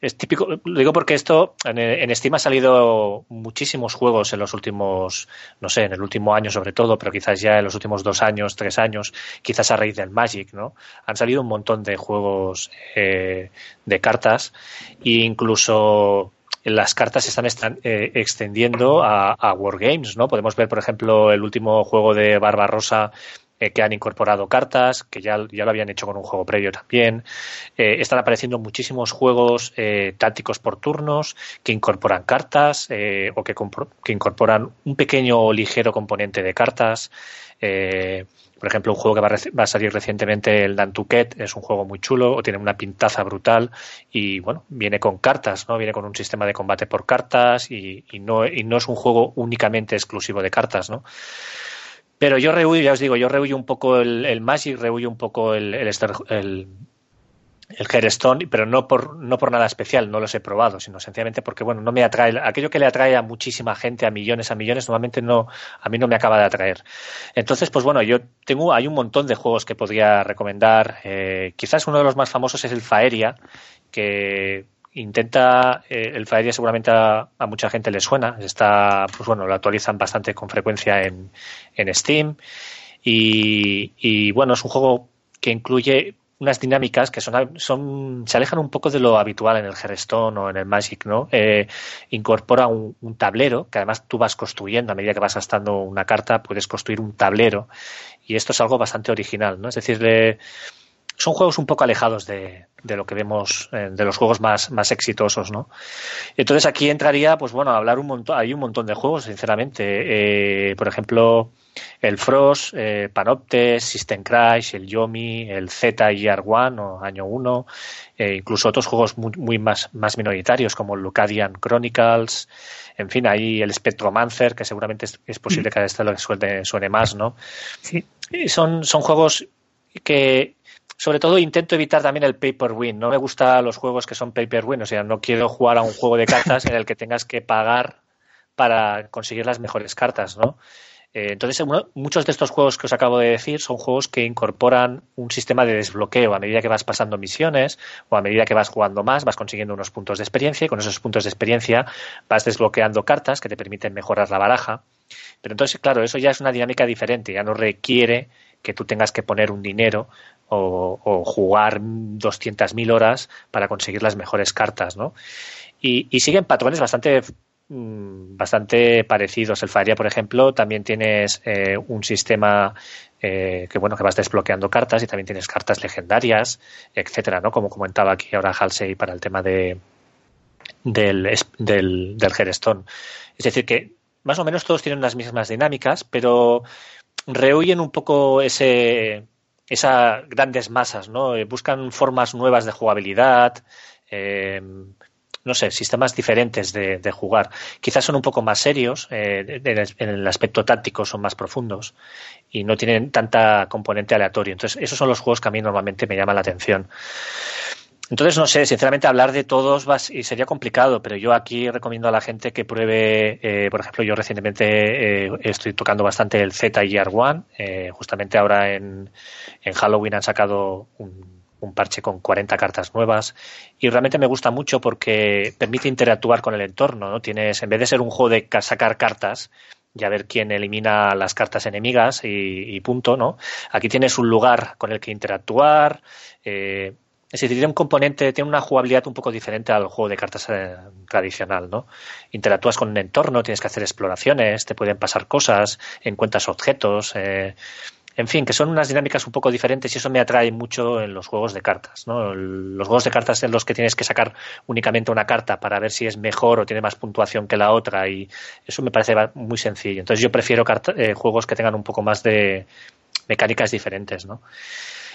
Es típico, lo digo porque esto en, en Steam ha salido muchísimos juegos en los últimos, no sé, en el último año sobre todo, pero quizás ya en los últimos dos años, tres años, quizás a raíz del Magic, ¿no? Han salido un montón de juegos eh, de cartas e incluso las cartas se están, eh, extendiendo a, a, Wargames, ¿no? Podemos ver, por ejemplo, el último juego de Barbarossa eh, que han incorporado cartas, que ya, ya lo habían hecho con un juego previo también. Eh, están apareciendo muchísimos juegos eh, tácticos por turnos que incorporan cartas eh, o que, que, incorporan un pequeño o ligero componente de cartas. Por ejemplo, un juego que va a, va a, salir recientemente, el Nantucket, es un juego muy chulo, o tiene una pintaza brutal y, bueno, viene con cartas, ¿no? Viene con un sistema de combate por cartas y, y, no, y no es un juego únicamente exclusivo de cartas, ¿no? Pero yo rehuyo, ya os digo, yo rehuyo un poco el, el Magic, rehuyo un poco el, el, el, Hearthstone, pero no por, no por nada especial, no los he probado, sino sencillamente porque, bueno, no me atrae, aquello que le atrae a muchísima gente, a millones, a millones, normalmente no, a mí no me acaba de atraer. Entonces, pues bueno, yo tengo, hay un montón de juegos que podría recomendar, eh, quizás uno de los más famosos es el Faeria, que intenta, eh, el Faeria seguramente a, a, mucha gente le suena, está, pues bueno, lo actualizan bastante con frecuencia en, en Steam y, bueno, es un juego que incluye unas dinámicas que son, son se alejan un poco de lo habitual en el Hearthstone o en el Magic, ¿no? Eh, incorpora un, un, tablero que además tú vas construyendo a medida que vas gastando una carta, puedes construir un tablero y esto es algo bastante original, ¿no? Es decir, le, son juegos un poco alejados de, de lo que vemos eh, de los juegos más, más exitosos, ¿no? Entonces aquí entraría, pues bueno, a hablar un montón, hay un montón de juegos, sinceramente. Eh, por ejemplo, el Frost, eh, Panoptes, System Crash, el Yomi, el Z Year One o Año 1, eh, incluso otros juegos muy, muy, más, más minoritarios como Lucadian Chronicles, en fin, ahí el Spectromancer, que seguramente es, es posible que a este lo suene, suene más, ¿no? Sí. Y son, son juegos que sobre todo intento evitar también el pay per win. No me gustan los juegos que son pay per win, o sea, no quiero jugar a un juego de cartas en el que tengas que pagar para conseguir las mejores cartas, ¿no? Eh, entonces, muchos de estos juegos que os acabo de decir son juegos que incorporan un sistema de desbloqueo a medida que vas pasando misiones o a medida que vas jugando más, vas consiguiendo unos puntos de experiencia y con esos puntos de experiencia vas desbloqueando cartas que te permiten mejorar la baraja. Pero entonces, claro, eso ya es una dinámica diferente, ya no requiere que tú tengas que poner un dinero o, o jugar 200.000 horas para conseguir las mejores cartas, ¿no? Y, siguen patrones bastante mm, bastante parecidos. El Faria, por ejemplo, también tienes eh, un sistema eh, que bueno que vas desbloqueando cartas y también tienes cartas legendarias, etcétera, ¿no? Como comentaba aquí ahora Halsey para el tema de del del, del. Es decir que más o menos todos tienen las mismas dinámicas, pero rehuyen un poco ese, esas grandes masas, ¿no? Eh, buscan formas nuevas de jugabilidad, eh, no sé, sistemas diferentes de, jugar. Quizás son un poco más serios, eh, en, el, aspecto táctico son más profundos y no tienen tanta componente aleatorio. Entonces, esos son los juegos que a mí normalmente me llaman la atención. Entonces, no sé, sinceramente hablar de todos va, y sería complicado, pero yo aquí recomiendo a la gente que pruebe, eh, por ejemplo, yo recientemente eh, estoy tocando bastante el Z Year One, eh, justamente ahora en, en, Halloween han sacado un, un, parche con 40 cartas nuevas y realmente me gusta mucho porque permite interactuar con el entorno, ¿no? Tienes, en vez de ser un juego de sacar cartas, y a ver quién elimina las cartas enemigas y, y punto, ¿no? Aquí tienes un lugar con el que interactuar, eh, es decir, tiene un componente, tiene una jugabilidad un poco diferente al juego de cartas eh, tradicional, ¿no? Interactúas con un entorno, tienes que hacer exploraciones, te pueden pasar cosas, encuentras objetos, eh, en fin, que son unas dinámicas un poco diferentes y eso me atrae mucho en los juegos de cartas, ¿no? Los juegos de cartas en los que tienes que sacar únicamente una carta para ver si es mejor o tiene más puntuación que la otra y eso me parece muy sencillo. Entonces yo prefiero eh, juegos que tengan un poco más de mecánicas diferentes, ¿no?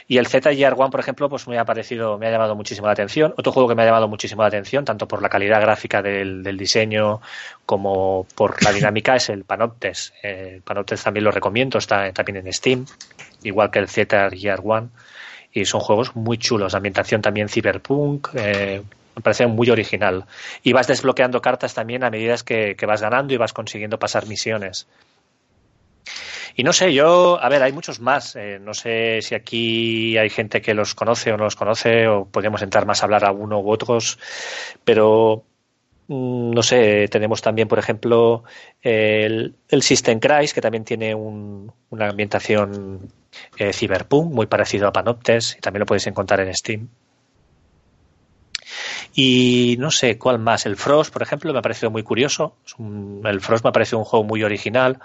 Y el Z Gear One, por ejemplo, pues me ha parecido, me ha llamado muchísimo la atención. Otro juego que me ha llamado muchísimo la atención, tanto por la calidad gráfica del, diseño como por la dinámica, es el Panoptes. el Panoptes también lo recomiendo, está también en Steam, igual que el Z Gear One. Y son juegos muy chulos. Ambientación también cyberpunk. Eh, me parece muy original. Y vas desbloqueando cartas también a medida que, que vas ganando y vas consiguiendo pasar misiones. Y no sé, yo, a ver, hay muchos más. Eh, no sé si aquí hay gente que los conoce o no los conoce, o podríamos entrar más a hablar a uno u otros, pero mm, no sé, tenemos también, por ejemplo, el, System Cries, que también tiene una ambientación eh, cyberpunk muy parecido a Panoptes, y también lo podéis encontrar en Steam. Y no sé cuál más. El Frost, por ejemplo, me ha parecido muy curioso. el Frost me ha parecido un juego muy original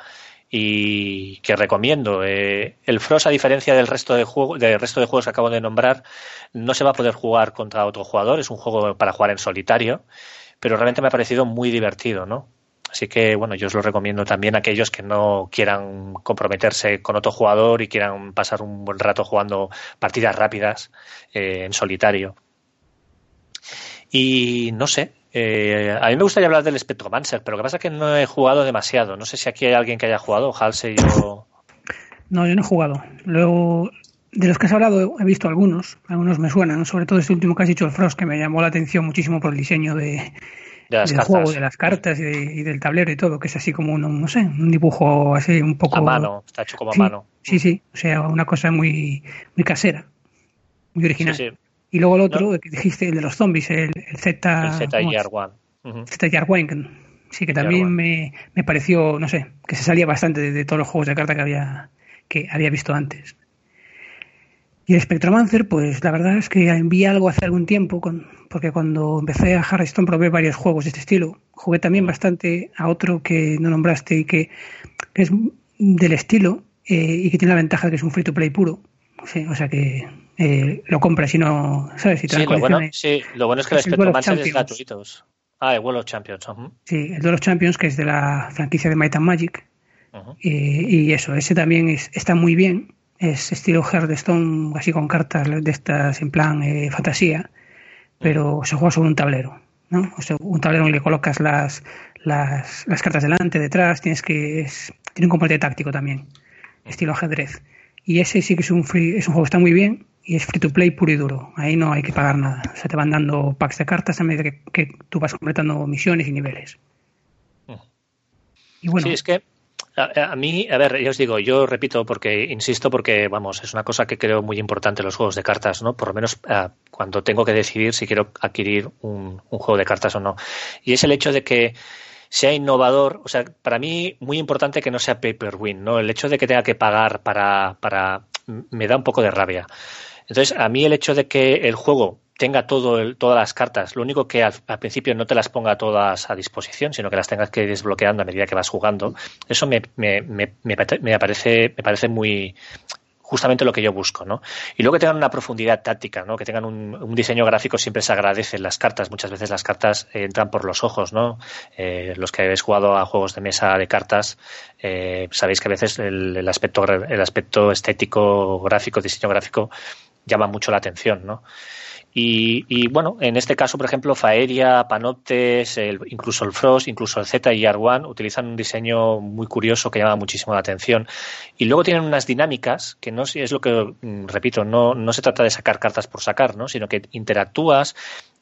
y que recomiendo. Eh, el Frost, a diferencia del resto de juego, del resto de juegos que acabo de nombrar, no se va a poder jugar contra otro jugador. Es un juego para jugar en solitario, pero realmente me ha parecido muy divertido, ¿no? Así que, bueno, yo os lo recomiendo también a aquellos que no quieran comprometerse con otro jugador y quieran pasar un buen rato jugando partidas rápidas eh, en solitario. Y no sé, eh, a mí me gustaría hablar del Spectromancer, pero lo que pasa es que no he jugado demasiado. No sé si aquí hay alguien que haya jugado, Halsey o... No, yo no he jugado. Luego, de los que has hablado, he visto algunos. Algunos me suenan, sobre todo este último que has dicho, el Frost, que me llamó la atención muchísimo por el diseño de, del juego, de las cartas y, del tablero y todo, que es así como un, no sé, un dibujo así un poco... A mano, está hecho como a mano. Sí, sí, o sea, una cosa muy, muy casera, muy original. Sí, sí. Y luego el otro, que dijiste, el de los zombies, el, Z. El Z One. Z sí, que también me, me, pareció, no sé, que se salía bastante de, todos los juegos de carta que había, que había visto antes. Y el Spectromancer, pues la verdad es que envié algo hace algún tiempo, con, porque cuando empecé a Harrison probé varios juegos de este estilo. Jugué también bastante a otro que no nombraste y que, es del estilo eh, y que tiene la ventaja de que es un free to play puro. Sí, o sea que eh, lo compras y no, ¿sabes? Si sí, lo bueno, sí, lo bueno es que el Spectromancer es gratuito. Ah, el World of Champions. Sí, el de los Champions, que es de la franquicia de Might and Magic. y, eso, ese también está muy bien. Es estilo Hearthstone, así con cartas de estas en plan eh, fantasía, pero se juega sobre un tablero. ¿no? O sea, un tablero en el que colocas las, las, las cartas delante, detrás, tienes que. tiene un componente táctico también, estilo ajedrez. Y ese sí que es un, free, es un juego que está muy bien y es free to play puro y duro. Ahí no hay que pagar nada. O sea, te van dando packs de cartas a medida que, tú vas completando misiones y niveles. Mm. Y bueno, sí, es que a, mí, a ver, yo os digo, yo repito porque, insisto, porque, vamos, es una cosa que creo muy importante en los juegos de cartas, ¿no? Por lo menos eh, cuando tengo que decidir si quiero adquirir un, un, juego de cartas o no. Y es el hecho de que sea innovador, o sea, para mí muy importante que no sea pay per win, ¿no? El hecho de que tenga que pagar para, para me da un poco de rabia. Entonces, a mí el hecho de que el juego tenga todo todas las cartas, lo único que al, principio no te las ponga todas a disposición, sino que las tengas que ir desbloqueando a medida que vas jugando, eso me, me, me, me, me parece muy justamente lo que yo busco, ¿no? Y luego que tengan una profundidad táctica, ¿no? Que tengan un, diseño gráfico siempre se agradece. Las cartas, muchas veces las cartas entran por los ojos, ¿no? Eh, los que habéis jugado a juegos de mesa de cartas, eh, sabéis que a veces el, aspecto, el aspecto estético, gráfico, diseño gráfico llama mucho la atención, ¿no? Y, bueno, en este caso, por ejemplo, Faeria, Panoptes, incluso el Frost, incluso el Z y R1 utilizan un diseño muy curioso que llama muchísimo la atención. Y luego tienen unas dinámicas que no es lo que, mm, repito, no, no se trata de sacar cartas por sacar, ¿no? sino que interactúas.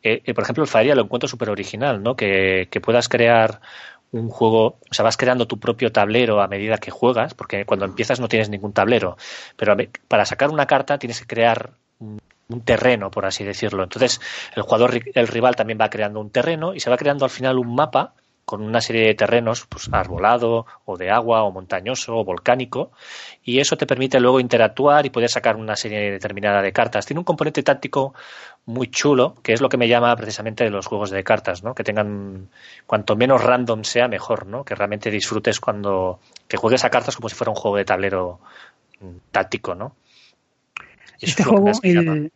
Eh, eh, por ejemplo, el Faeria lo encuentro súper original, ¿no? Que, que puedas crear un juego, o sea, vas creando tu propio tablero a medida que juegas, porque cuando empiezas no tienes ningún tablero, pero para sacar una carta tienes que crear un terreno, por así decirlo. Entonces, el jugador, el rival también va creando un terreno y se va creando al final un mapa con una serie de terrenos, pues arbolado, o de agua, o montañoso, o volcánico, y eso te permite luego interactuar y poder sacar una serie determinada de cartas. Tiene un componente táctico muy chulo, que es lo que me llama precisamente de los juegos de cartas, ¿no? Que tengan, cuanto menos random sea, mejor, ¿no? Que realmente disfrutes cuando, que juegues a cartas como si fuera un juego de tablero mm, táctico, ¿no? este juego, el,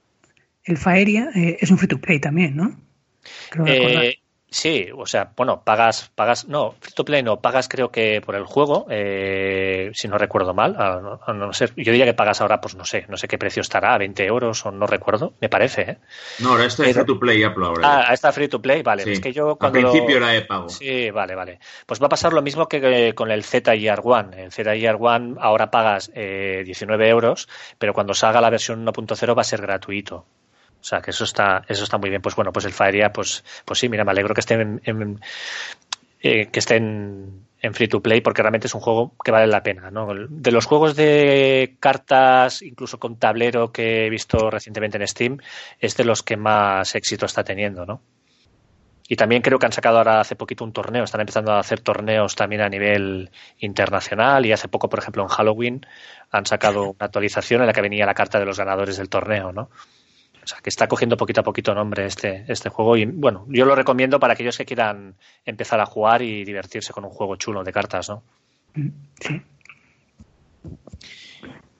el Faeria, eh, es un free to play también, ¿no? Eh, Sí, o sea, bueno, pagas, pagas, no, free to play no, pagas creo que por el juego, eh, si no recuerdo mal, no, no, sé, yo diría que pagas ahora, pues no sé, no sé qué precio estará, 20 euros o no recuerdo, me parece, ¿eh? No, ahora está free to play Apple ahora. Ah, está free to play, vale, es que yo cuando... Al principio era de pago. Sí, vale, vale. Pues va a pasar lo mismo que con el ZIR One, el ZIR One ahora pagas eh, 19 euros, pero cuando salga la versión 1.0 va a ser gratuito. O sea, que eso está, eso está muy bien. Pues bueno, pues el Faeria, pues, pues sí, mira, me alegro que estén en, eh, que estén en free to play porque realmente es un juego que vale la pena. ¿no? De los juegos de cartas, incluso con tablero que he visto recientemente en Steam, es de los que más éxito está teniendo, ¿no? Y también creo que han sacado ahora hace poquito un torneo, están empezando a hacer torneos también a nivel internacional y hace poco, por ejemplo, en Halloween han sacado una actualización en la que venía la carta de los ganadores del torneo, ¿no? O sea, que está cogiendo poquito a poquito nombre este, este juego. Y bueno, yo lo recomiendo para aquellos que quieran empezar a jugar y divertirse con un juego chulo de cartas, ¿no? Sí.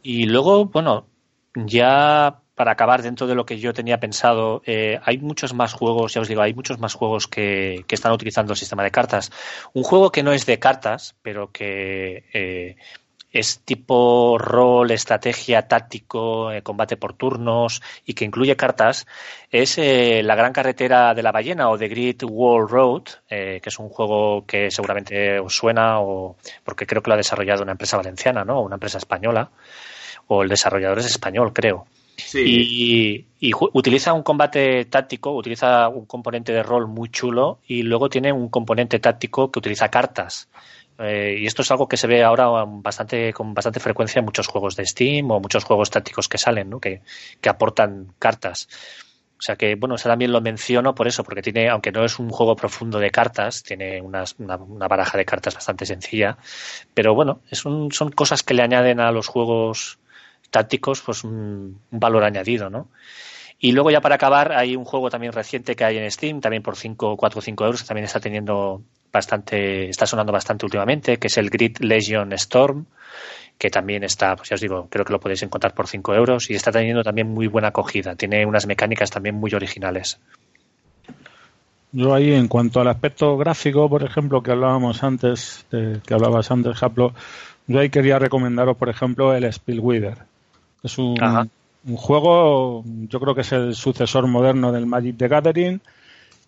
Y luego, bueno, ya para acabar dentro de lo que yo tenía pensado, eh, hay muchos más juegos, ya os digo, hay muchos más juegos que, que, están utilizando el sistema de cartas. Un juego que no es de cartas, pero que eh, es tipo rol, estrategia, táctico, eh, combate por turnos y que incluye cartas, es eh, La Gran Carretera de la Ballena o The Great Wall Road, eh, que es un juego que seguramente os suena o porque creo que lo ha desarrollado una empresa valenciana, ¿no? Una empresa española, o el desarrollador es español, creo. Y, y, utiliza un combate táctico, utiliza un componente de rol muy chulo y luego tiene un componente táctico que utiliza cartas. Eh, y esto es algo que se ve ahora bastante, con bastante frecuencia en muchos juegos de Steam o muchos juegos tácticos que salen, ¿no? que, aportan cartas. O sea que, bueno, eso también lo menciono por eso, porque tiene, aunque no es un juego profundo de cartas, tiene una, baraja de cartas bastante sencilla, pero bueno, es son cosas que le añaden a los juegos tácticos pues un, un valor añadido, ¿no? Y luego ya para acabar hay un juego también reciente que hay en Steam, también por 5, 4 o 5 euros, que también está teniendo bastante, está sonando bastante últimamente, que es el Grid Legion Storm, que también está, pues ya os digo, creo que lo podéis encontrar por 5 euros y está teniendo también muy buena acogida. Tiene unas mecánicas también muy originales. Yo ahí, en cuanto al aspecto gráfico, por ejemplo, que hablábamos antes, que hablabas antes, ejemplo, yo ahí quería recomendaros, por ejemplo, el Spillweeder. Es un, un juego, yo creo que es el sucesor moderno del Magic the Gathering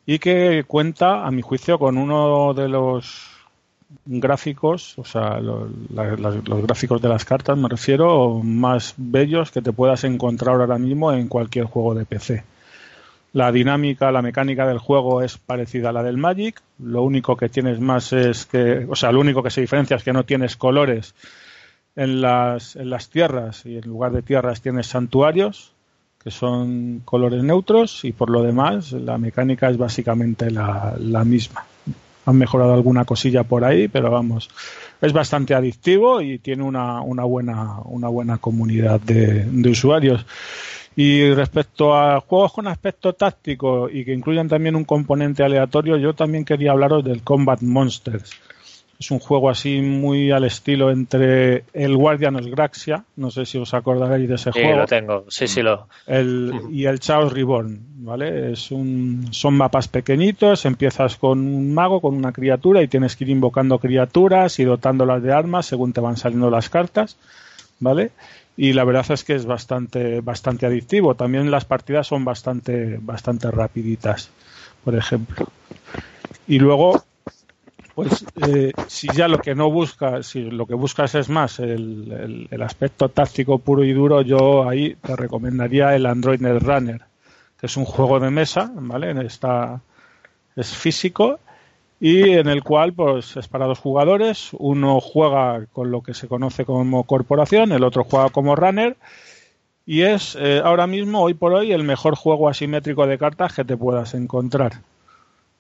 y que cuenta, a mi juicio, con uno de los gráficos, o sea, los, gráficos de las cartas, me refiero, más bellos que te puedas encontrar ahora mismo en cualquier juego de PC. La dinámica, la mecánica del juego es parecida a la del Magic. Lo único que tienes más es que, o sea, lo único que se diferencia es que no tienes colores en las, en las tierras y en lugar de tierras tienes santuarios que son colores neutros y por lo demás la mecánica es básicamente la, la misma. Han mejorado alguna cosilla por ahí, pero vamos, es bastante adictivo y tiene una, una, buena, una buena comunidad de, de usuarios. Y respecto a juegos con aspecto táctico y que incluyan también un componente aleatorio, yo también quería hablaros del Combat Monsters Es un juego así muy al estilo entre el Guardian of Graxia, no sé si os acordaréis de ese sí, juego. lo tengo, sí, sí lo. El, y el Chaos Reborn, ¿vale? Es un, son mapas pequeñitos, empiezas con un mago, con una criatura y tienes que ir invocando criaturas y dotándolas de armas según te van saliendo las cartas, ¿vale? Y la verdad es que es bastante, bastante adictivo. También las partidas son bastante, bastante rapiditas, por ejemplo. Y luego pues eh, si ya lo que no buscas, si lo que buscas es más el, aspecto táctico puro y duro, yo ahí te recomendaría el Android Netrunner, que es un juego de mesa, ¿vale? Está, es físico y en el cual pues es para dos jugadores, uno juega con lo que se conoce como corporación, el otro juega como runner y es eh, ahora mismo, hoy por hoy, el mejor juego asimétrico de cartas que te puedas encontrar.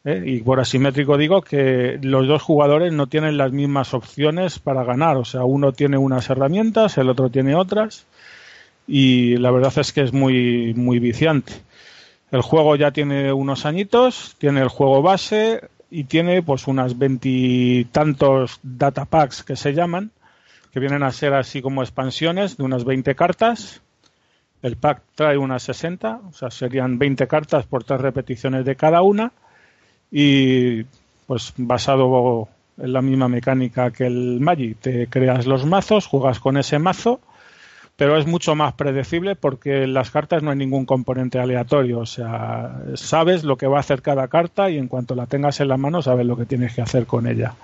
¿Eh? Y por asimétrico digo que los dos jugadores no tienen las mismas opciones para ganar. O sea, uno tiene unas herramientas, el otro tiene otras. Y la verdad es que es muy, muy viciante. El juego ya tiene unos añitos, tiene el juego base y tiene pues unas veintitantos data packs que se llaman, que vienen a ser así como expansiones de unas 20 cartas. El pack trae unas 60, o sea, serían 20 cartas por tres repeticiones de cada una y pues basado en la misma mecánica que el Magic. Te creas los mazos, juegas con ese mazo, pero es mucho más predecible porque en las cartas no hay ningún componente aleatorio. O sea, sabes lo que va a hacer cada carta y en cuanto la tengas en la mano sabes lo que tienes que hacer con ella.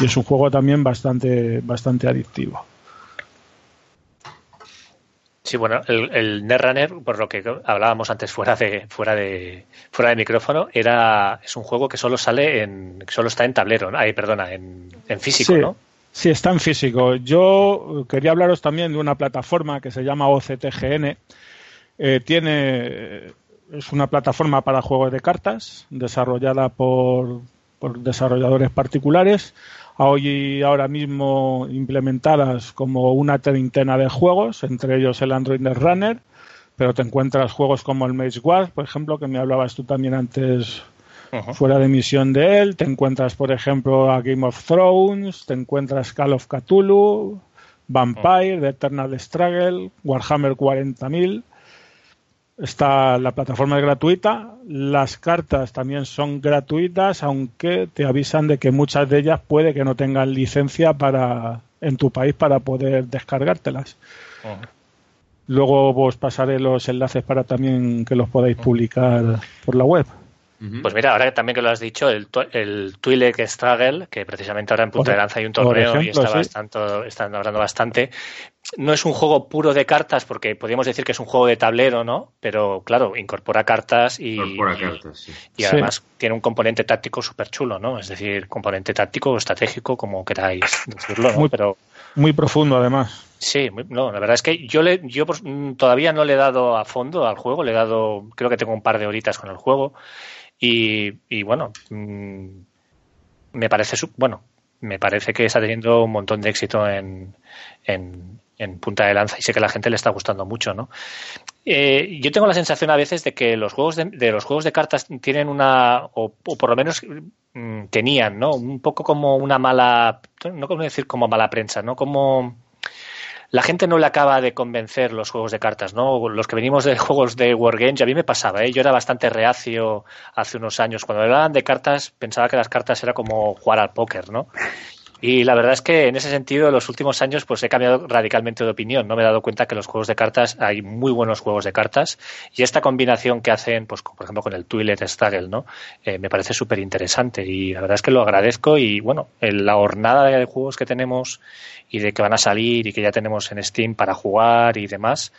Y es un juego también bastante, bastante adictivo. Sí, bueno, el, el Netrunner, por lo que hablábamos antes fuera de fuera de fuera de micrófono, era es un juego que solo sale en solo está en tablero, ahí perdona, en, físico, ¿no? Sí, está en físico. Yo quería hablaros también de una plataforma que se llama OCTGN. Eh, tiene es una plataforma para juegos de cartas desarrollada por, por desarrolladores particulares hoy ahora mismo implementadas como una treintena de juegos, entre ellos el Android Runner, pero te encuentras juegos como el Mage Wars, por ejemplo, que me hablabas tú también antes fuera de emisión de él, te encuentras, por ejemplo, a Game of Thrones, te encuentras Call of Cthulhu, Vampire, The Eternal Struggle, Warhammer 40.000, Está la plataforma es gratuita, las cartas también son gratuitas, aunque te avisan de que muchas de ellas puede que no tengan licencia para en tu país para poder descargártelas. Luego os pasaré los enlaces para también que los podáis publicar por la web. Pues mira, ahora también que lo has dicho, el, el Twi'lek Struggle, que precisamente ahora en Punta de Lanza hay un torneo y está bastante, están hablando bastante, no es un juego puro de cartas, porque podríamos decir que es un juego de tablero, ¿no? Pero claro, incorpora cartas y, y, además tiene un componente táctico súper chulo, ¿no? Es decir, componente táctico o estratégico, como queráis decirlo, Muy, Pero, muy profundo, además. Sí, no, la verdad es que yo le, yo mm, todavía no le he dado a fondo al juego, le he dado, creo que tengo un par de horitas con el juego y, bueno, mm, me parece, bueno, me parece que está teniendo un montón de éxito en, en, punta de lanza y sé que a la gente le está gustando mucho, ¿no? Eh, yo tengo la sensación a veces de que los juegos de, los juegos de cartas tienen una, o, por lo menos mm, tenían, ¿no? Un poco como una mala, no como decir como mala prensa, ¿no? Como la gente no le acaba de convencer los juegos de cartas, ¿no? Los que venimos de juegos de Wargames, a mí me pasaba, ¿eh? Yo era bastante reacio hace unos años. Cuando hablaban de cartas, pensaba que las cartas era como jugar al póker, ¿no? Y la verdad es que en ese sentido, en los últimos años, pues he cambiado radicalmente de opinión. No me he dado cuenta que los juegos de cartas, hay muy buenos juegos de cartas. Y esta combinación que hacen, pues por ejemplo con el Twilight Struggle, ¿no? Eh, me parece súper interesante. Y la verdad es que lo agradezco. Y bueno, la hornada de juegos que tenemos y de que van a salir y que ya tenemos en Steam para jugar y demás,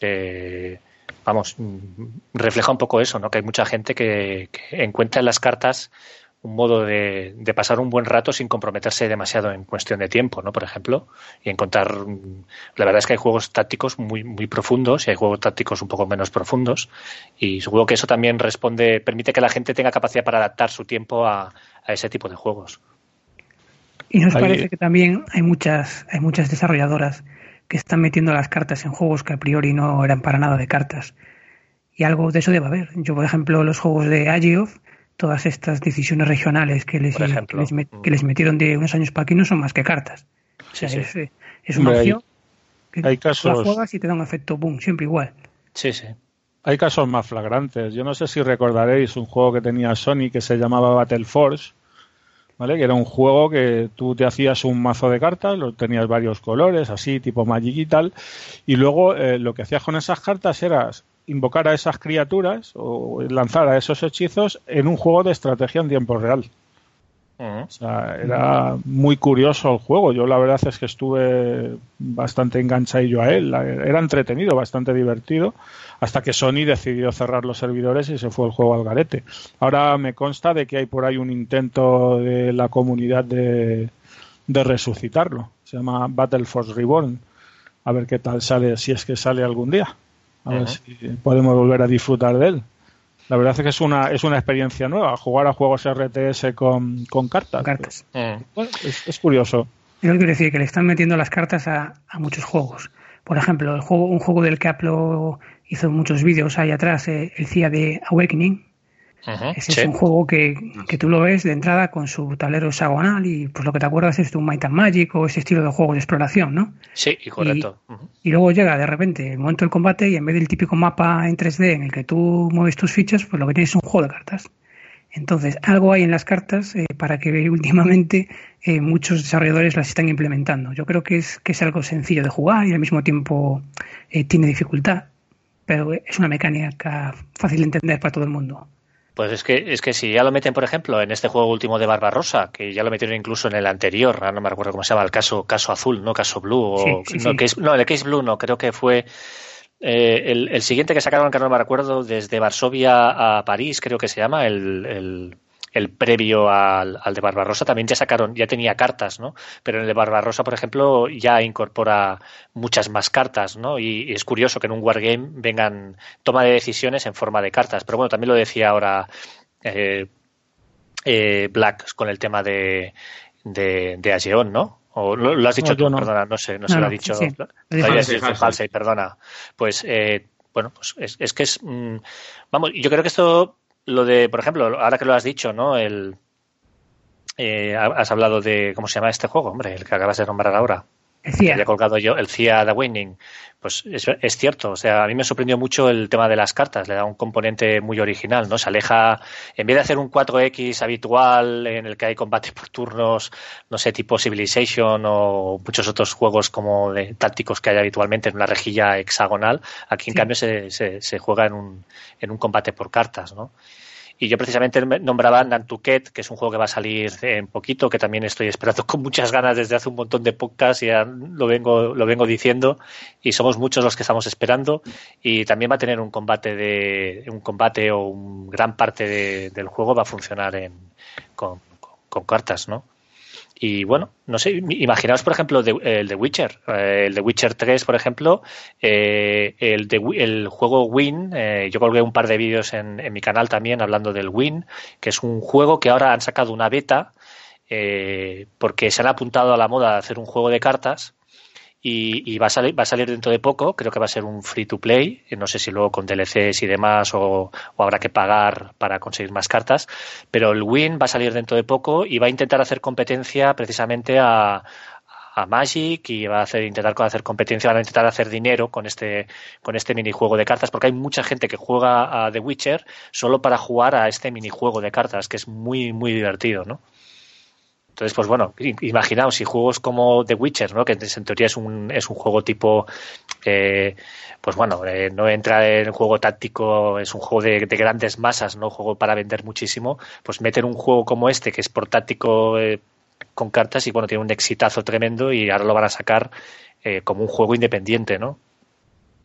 eh, vamos, refleja un poco eso, ¿no? Que hay mucha gente que, que encuentra en las cartas un modo de, pasar un buen rato sin comprometerse demasiado en cuestión de tiempo, ¿no? Por ejemplo, y encontrar. La verdad es que hay juegos tácticos muy, muy profundos y hay juegos tácticos un poco menos profundos. Y seguro que eso también responde, permite que la gente tenga capacidad para adaptar su tiempo a, ese tipo de juegos. Y nos parece que también hay muchas, hay muchas desarrolladoras que están metiendo las cartas en juegos que a priori no eran para nada de cartas. Y algo de eso debe haber. Yo, por ejemplo, los juegos de Agioff todas estas decisiones regionales que les, que les, metieron de unos años para aquí no son más que cartas. O sea, es, una opción que hay casos... la juegas y te da un efecto boom, siempre igual. Sí, sí. Hay casos más flagrantes. Yo no sé si recordaréis un juego que tenía Sony que se llamaba Battle Force, ¿vale? Que era un juego que tú te hacías un mazo de cartas, lo tenías varios colores, así, tipo Magic y tal, y luego eh, lo que hacías con esas cartas era invocar a esas criaturas o lanzar a esos hechizos en un juego de estrategia en tiempo real. O sea, era muy curioso el juego. Yo la verdad es que estuve bastante enganchadillo a él. Era entretenido, bastante divertido, hasta que Sony decidió cerrar los servidores y se fue el juego al garete. Ahora me consta de que hay por ahí un intento de la comunidad de, de resucitarlo. Se llama Battle Force Reborn. A ver qué tal sale, si es que sale algún día. A ver si podemos volver a disfrutar de él. La verdad es que es una, es una experiencia nueva, jugar a juegos RTS con, con cartas. cartas. es, curioso. Yo quiero decir que le están metiendo las cartas a, a muchos juegos. Por ejemplo, el juego, un juego del que Apple hizo muchos vídeos ahí atrás, eh, el CIA de Awakening, ese es un juego que, que, tú lo ves de entrada con su tablero hexagonal y pues lo que te acuerdas es de un Might and Magic o ese estilo de juego de exploración, ¿no? Sí, correcto. Y, luego llega de repente el momento del combate y en vez del típico mapa en 3D en el que tú mueves tus fichas, pues lo que tienes es un juego de cartas. Entonces, algo hay en las cartas eh, para que últimamente eh, muchos desarrolladores las están implementando. Yo creo que es, que es algo sencillo de jugar y al mismo tiempo eh, tiene dificultad, pero es una mecánica fácil de entender para todo el mundo. Pues es que, es que si ya lo meten, por ejemplo, en este juego último de Barbarossa, que ya lo metieron incluso en el anterior, no me recuerdo cómo se llama, el caso, caso azul, no caso blue, o, no, no, el case blue no, creo que fue eh, el, siguiente que sacaron, que no me recuerdo, desde Varsovia a París, creo que se llama, el el previo al, de Barbarossa también ya sacaron, ya tenía cartas, ¿no? Pero en el de Barbarossa, por ejemplo, ya incorpora muchas más cartas, ¿no? Y, es curioso que en un wargame vengan toma de decisiones en forma de cartas. Pero bueno, también lo decía ahora eh, eh, Black con el tema de, de, de Ageon, ¿no? O lo, has dicho tú, perdona, no sé, no, se lo ha dicho. Sí, perdona. Pues, eh, bueno, pues es, es que es. Mm, vamos, yo creo que esto lo de, por ejemplo, ahora que lo has dicho, ¿no? El, eh, has hablado de, ¿cómo se llama este juego? Hombre, el que acabas de nombrar ahora. El CIA. Que colgado yo, el CIA The Winning. Pues es, cierto, o sea, a mí me sorprendió mucho el tema de las cartas, le da un componente muy original, ¿no? Se aleja, en vez de hacer un 4X habitual en el que hay combate por turnos, no sé, tipo Civilization o muchos otros juegos como de tácticos que hay habitualmente en una rejilla hexagonal, aquí en cambio se, se, se juega en un, en un combate por cartas, ¿no? Y yo precisamente nombraba Nantucket, que es un juego que va a salir en poquito, que también estoy esperando con muchas ganas desde hace un montón de podcasts, ya lo vengo, lo vengo diciendo, y somos muchos los que estamos esperando. Y también va a tener un combate de, un combate o un gran parte del juego va a funcionar en, con, con cartas, ¿no? Y bueno, no sé, imaginaos por ejemplo el de Witcher, eh, el de Witcher 3 por ejemplo, eh, el, de, el juego Win, eh, yo colgué un par de vídeos en, mi canal también hablando del Win, que es un juego que ahora han sacado una beta porque se han apuntado a la moda de hacer un juego de cartas y, va, a salir, va a salir dentro de poco, creo que va a ser un free to play, no sé si luego con DLCs y demás o, habrá que pagar para conseguir más cartas, pero el Win va a salir dentro de poco y va a intentar hacer competencia precisamente a, a Magic y va a hacer, intentar hacer competencia, van a intentar hacer dinero con este, con este minijuego de cartas, porque hay mucha gente que juega a The Witcher solo para jugar a este minijuego de cartas, que es muy, muy divertido, ¿no? Entonces, pues bueno, imaginaos si juegos como The Witcher, ¿no? que en teoría es un, es un juego tipo, eh, pues bueno, eh, no entra en juego táctico, es un juego de, grandes masas, no juego para vender muchísimo, pues meter un juego como este, que es por táctico eh, con cartas y bueno, tiene un exitazo tremendo y ahora lo van a sacar como un juego independiente, ¿no?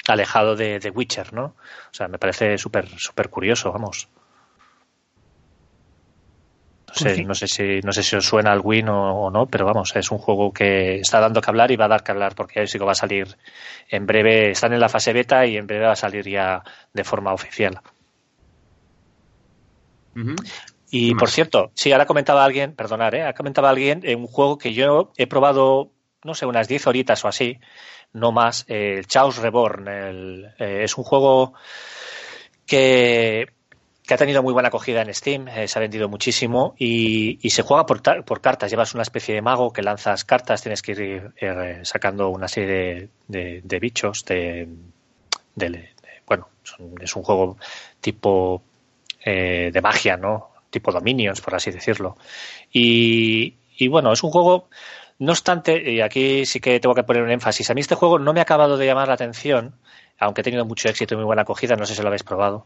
Alejado de The Witcher, ¿no? O sea, me parece súper, súper curioso, vamos. Pues no sé, si, no sé si os suena el Win o, no, pero vamos, es un juego que está dando que hablar y va a dar que hablar porque sí que va a salir en breve, están en la fase beta y en breve va a salir ya de forma oficial. Y por cierto, sí, ahora comentaba alguien, perdonar, ¿eh? comentaba alguien en un juego que yo he probado, no sé, unas 10 horitas o así, no más, el Chaos Reborn. Eh, es un juego que ha tenido muy buena acogida en Steam, eh, se ha vendido muchísimo y, se juega por, por, cartas. Llevas una especie de mago que lanzas cartas, tienes que ir eh, sacando una serie de, bichos. De, bueno, es un juego tipo eh, de magia, ¿no? Tipo dominios, por así decirlo. Y, y bueno, es un juego. No obstante, y aquí sí que tengo que poner un énfasis. A mí este juego no me ha acabado de llamar la atención, aunque ha tenido mucho éxito y muy buena acogida. No sé si lo habéis probado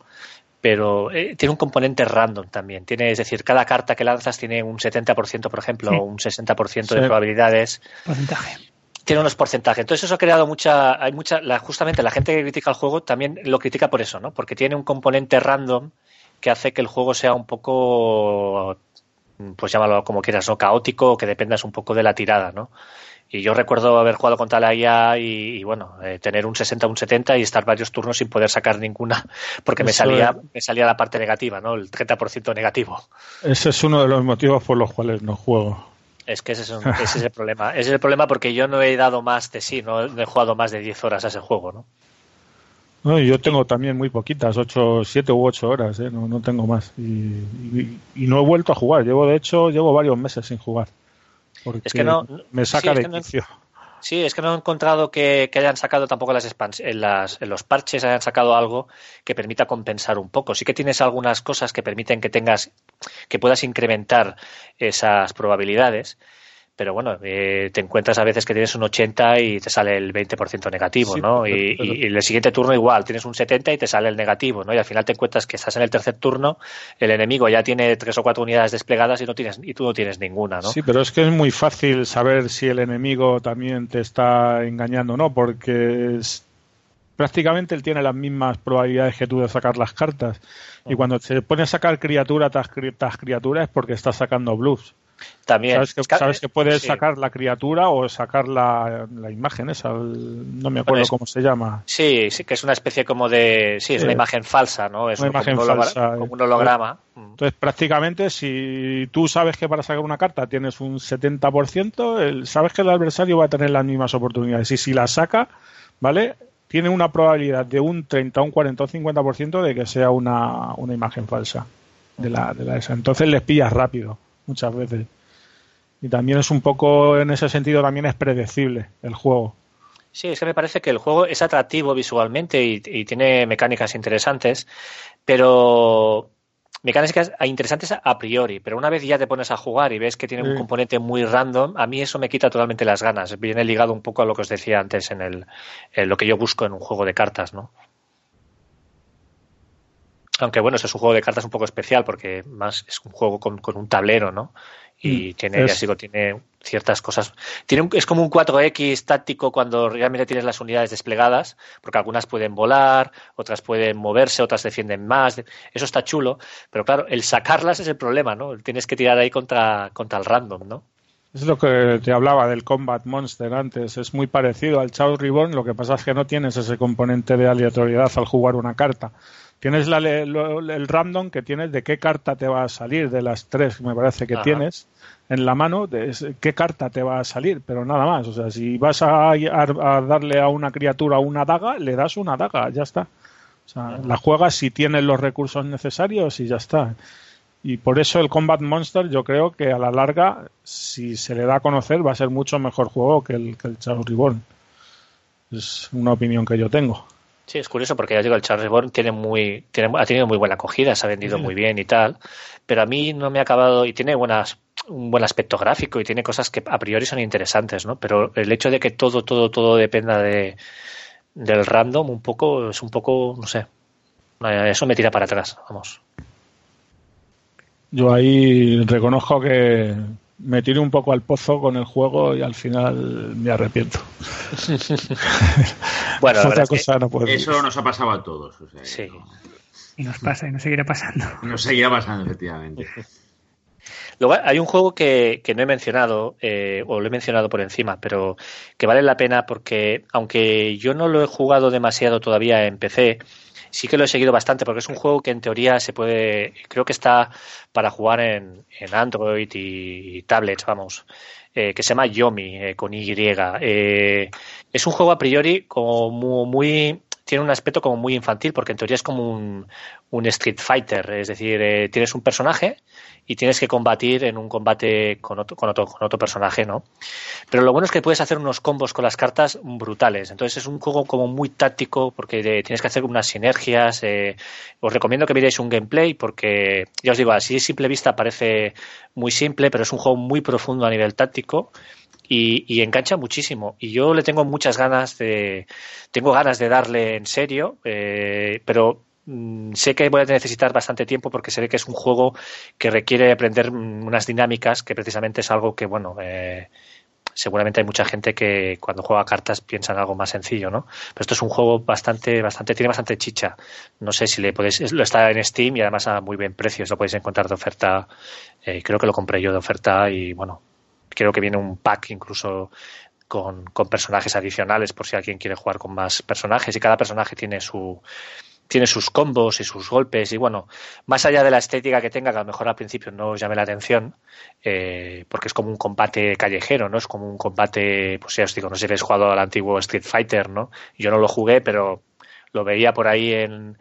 pero eh, tiene un componente random también. Tiene, es decir, cada carta que lanzas tiene un 70%, por ejemplo, o un 60% de probabilidades. Porcentaje. Tiene unos porcentajes. Entonces eso ha creado mucha, hay mucha, justamente la gente que critica el juego también lo critica por eso, ¿no? Porque tiene un componente random que hace que el juego sea un poco, pues llámalo como quieras, ¿no? Caótico, o que dependas un poco de la tirada, ¿no? Y yo recuerdo haber jugado contra la IA y, bueno, eh, tener un 60, un 70 y estar varios turnos sin poder sacar ninguna, porque me salía, me salía la parte negativa, ¿no? El 30% negativo. Ese es uno de los motivos por los cuales no juego. Es que ese es, ese es el problema. Ese es el problema porque yo no he dado más de sí, no, he jugado más de 10 horas a ese juego, ¿no? No, yo tengo también muy poquitas, 8, 7 u 8 horas, ¿eh? no, no tengo más. Y, y, no he vuelto a jugar. Llevo, de hecho, llevo varios meses sin jugar es que no, me saca de inicio. sí, es que no he encontrado que, hayan sacado tampoco las, en, las, en los parches, hayan sacado algo que permita compensar un poco. Sí que tienes algunas cosas que permiten que tengas, que puedas incrementar esas probabilidades, pero bueno, eh, te encuentras a veces que tienes un 80 y te sale el 20% negativo, ¿no? y, en el siguiente turno igual, tienes un 70 y te sale el negativo, ¿no? Y al final te encuentras que estás en el tercer turno, el enemigo ya tiene tres o cuatro unidades desplegadas y no tienes y tú no tienes ninguna, ¿no? Sí, pero es que es muy fácil saber si el enemigo también te está engañando o no, porque prácticamente él tiene las mismas probabilidades que tú de sacar las cartas. Y mm. cuando se pone a sacar criatura tras, criatura es porque está sacando bluffs. También. Sabes que, puedes sacar la criatura o sacar la, imagen esa, no me acuerdo cómo se llama. Sí, sí, que es una especie como de. Sí, es una imagen falsa, ¿no? Es una imagen falsa. Como un holograma. Entonces, prácticamente, si tú sabes que para sacar una carta tienes un 70%, sabes que el adversario va a tener las mismas oportunidades. Y si la saca, ¿vale? Tiene una probabilidad de un 30, un 40 o 50% de que sea una, una imagen falsa de la, de la esa. Entonces les pillas rápido muchas veces. Y también es un poco, en ese sentido, también es predecible el juego. Sí, es que me parece que el juego es atractivo visualmente y, tiene mecánicas interesantes, pero mecánicas interesantes a priori, pero una vez ya te pones a jugar y ves que tiene un componente muy random, a mí eso me quita totalmente las ganas. Viene ligado un poco a lo que os decía antes en, el, en lo que yo busco en un juego de cartas, ¿no? Aunque bueno, ese es un juego de cartas un poco especial porque más es un juego con, un tablero, ¿no? Y mm, tiene, ya tiene ciertas cosas. Tiene es como un 4X táctico cuando realmente tienes las unidades desplegadas, porque algunas pueden volar, otras pueden moverse, otras defienden más. Eso está chulo, pero claro, el sacarlas es el problema, ¿no? Tienes que tirar ahí contra, contra el random, ¿no? Es lo que te hablaba del Combat Monster antes. Es muy parecido al Chaos Reborn, lo que pasa es que no tienes ese componente de aleatoriedad al jugar una carta tienes el random que tienes de qué carta te va a salir de las tres me parece que tienes en la mano de qué carta te va a salir pero nada más. O sea si vas a, darle a una criatura una daga le das una daga ya está. O sea la juegas si tienes los recursos necesarios y ya está. Y por eso el Combat Monster yo creo que a la larga si se le da a conocer va a ser mucho mejor juego que el que el Chaos Reborn. Es una opinión que yo tengo Sí, es curioso porque ya digo, el Charles Reborn tiene muy, tiene, ha tenido muy buena acogida, se ha vendido muy bien y tal, pero a mí no me ha acabado y tiene buenas, un buen aspecto gráfico y tiene cosas que a priori son interesantes, ¿no? Pero el hecho de que todo, todo, todo dependa de, del random un poco, es un poco, no sé, eso me tira para atrás, vamos. Yo ahí reconozco que, me tiré un poco al pozo con el juego y al final me arrepiento. bueno, eso nos ha pasado a todos. sí. Y nos pasa y nos seguirá pasando. Nos seguirá pasando, efectivamente. Luego hay un juego que, no he mencionado, eh, o lo he mencionado por encima, pero que vale la pena porque, aunque yo no lo he jugado demasiado todavía en PC, sí que lo he seguido bastante porque es un juego que en teoría se puede, creo que está para jugar en, Android y, tablets, vamos, eh, que se llama Yomi eh, con Y. Eh, es un juego a priori como muy, tiene un aspecto como muy infantil, porque en teoría es como un, un Street Fighter, es decir, eh, tienes un personaje y tienes que combatir en un combate con otro, con otro, con otro personaje, ¿no? Pero lo bueno es que puedes hacer unos combos con las cartas brutales. Entonces es un juego como muy táctico porque tienes que hacer unas sinergias. Eh, os recomiendo que miréis un gameplay porque, ya os digo, así a simple vista parece muy simple, pero es un juego muy profundo a nivel táctico. Y, engancha muchísimo. Y yo le tengo muchas ganas de, tengo ganas de darle en serio, eh, pero Mm, sé que voy a necesitar bastante tiempo porque sé que es un juego que requiere aprender mm, unas dinámicas que precisamente es algo que, bueno, eh, seguramente hay mucha gente que cuando juega cartas piensa en algo más sencillo, ¿no? Pero esto es un juego bastante, bastante, tiene bastante chicha. No sé si le podéis, lo está en Steam y además a muy buen precio, lo podéis encontrar de oferta. Eh, creo que lo compré yo de oferta y bueno, creo que viene un pack incluso con, con personajes adicionales por si alguien quiere jugar con más personajes y cada personaje tiene su tiene sus combos y sus golpes y bueno, más allá de la estética que tenga, que a lo mejor al principio no os llame la atención, eh, porque es como un combate callejero, ¿no? Es como un combate, pues ya os digo, no sé si habéis jugado al antiguo Street Fighter, ¿no? Yo no lo jugué, pero lo veía por ahí en,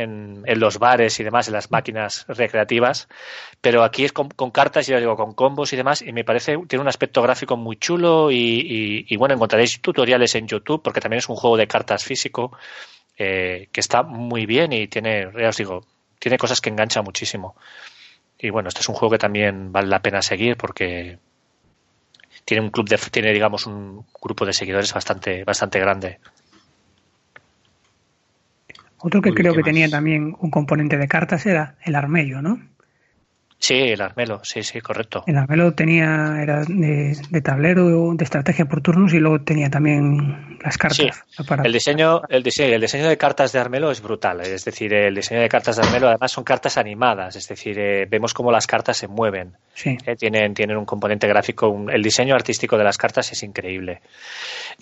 en, los bares y demás, en las máquinas recreativas, pero aquí es con, cartas, ya os digo, con combos y demás, y me parece, tiene un aspecto gráfico muy chulo y, y bueno, encontraréis tutoriales en YouTube, porque también es un juego de cartas físico, que está muy bien y tiene, ya os digo, tiene cosas que enganchan muchísimo. Y bueno, este es un juego que también vale la pena seguir porque tiene un club de, tiene digamos un grupo de seguidores bastante, bastante grande. Otro que creo que tenía también un componente de cartas era el armello, ¿no? Sí, el Armelo, sí, sí, correcto. El Armelo tenía, era de, tablero, de estrategia por turnos y luego tenía también las cartas. el diseño, el diseño, el diseño de cartas de Armelo es brutal. Es decir, el diseño de cartas de Armelo además son cartas animadas, es decir, eh, vemos cómo las cartas se mueven. Sí. Eh, tienen, tienen un componente gráfico, el diseño artístico de las cartas es increíble.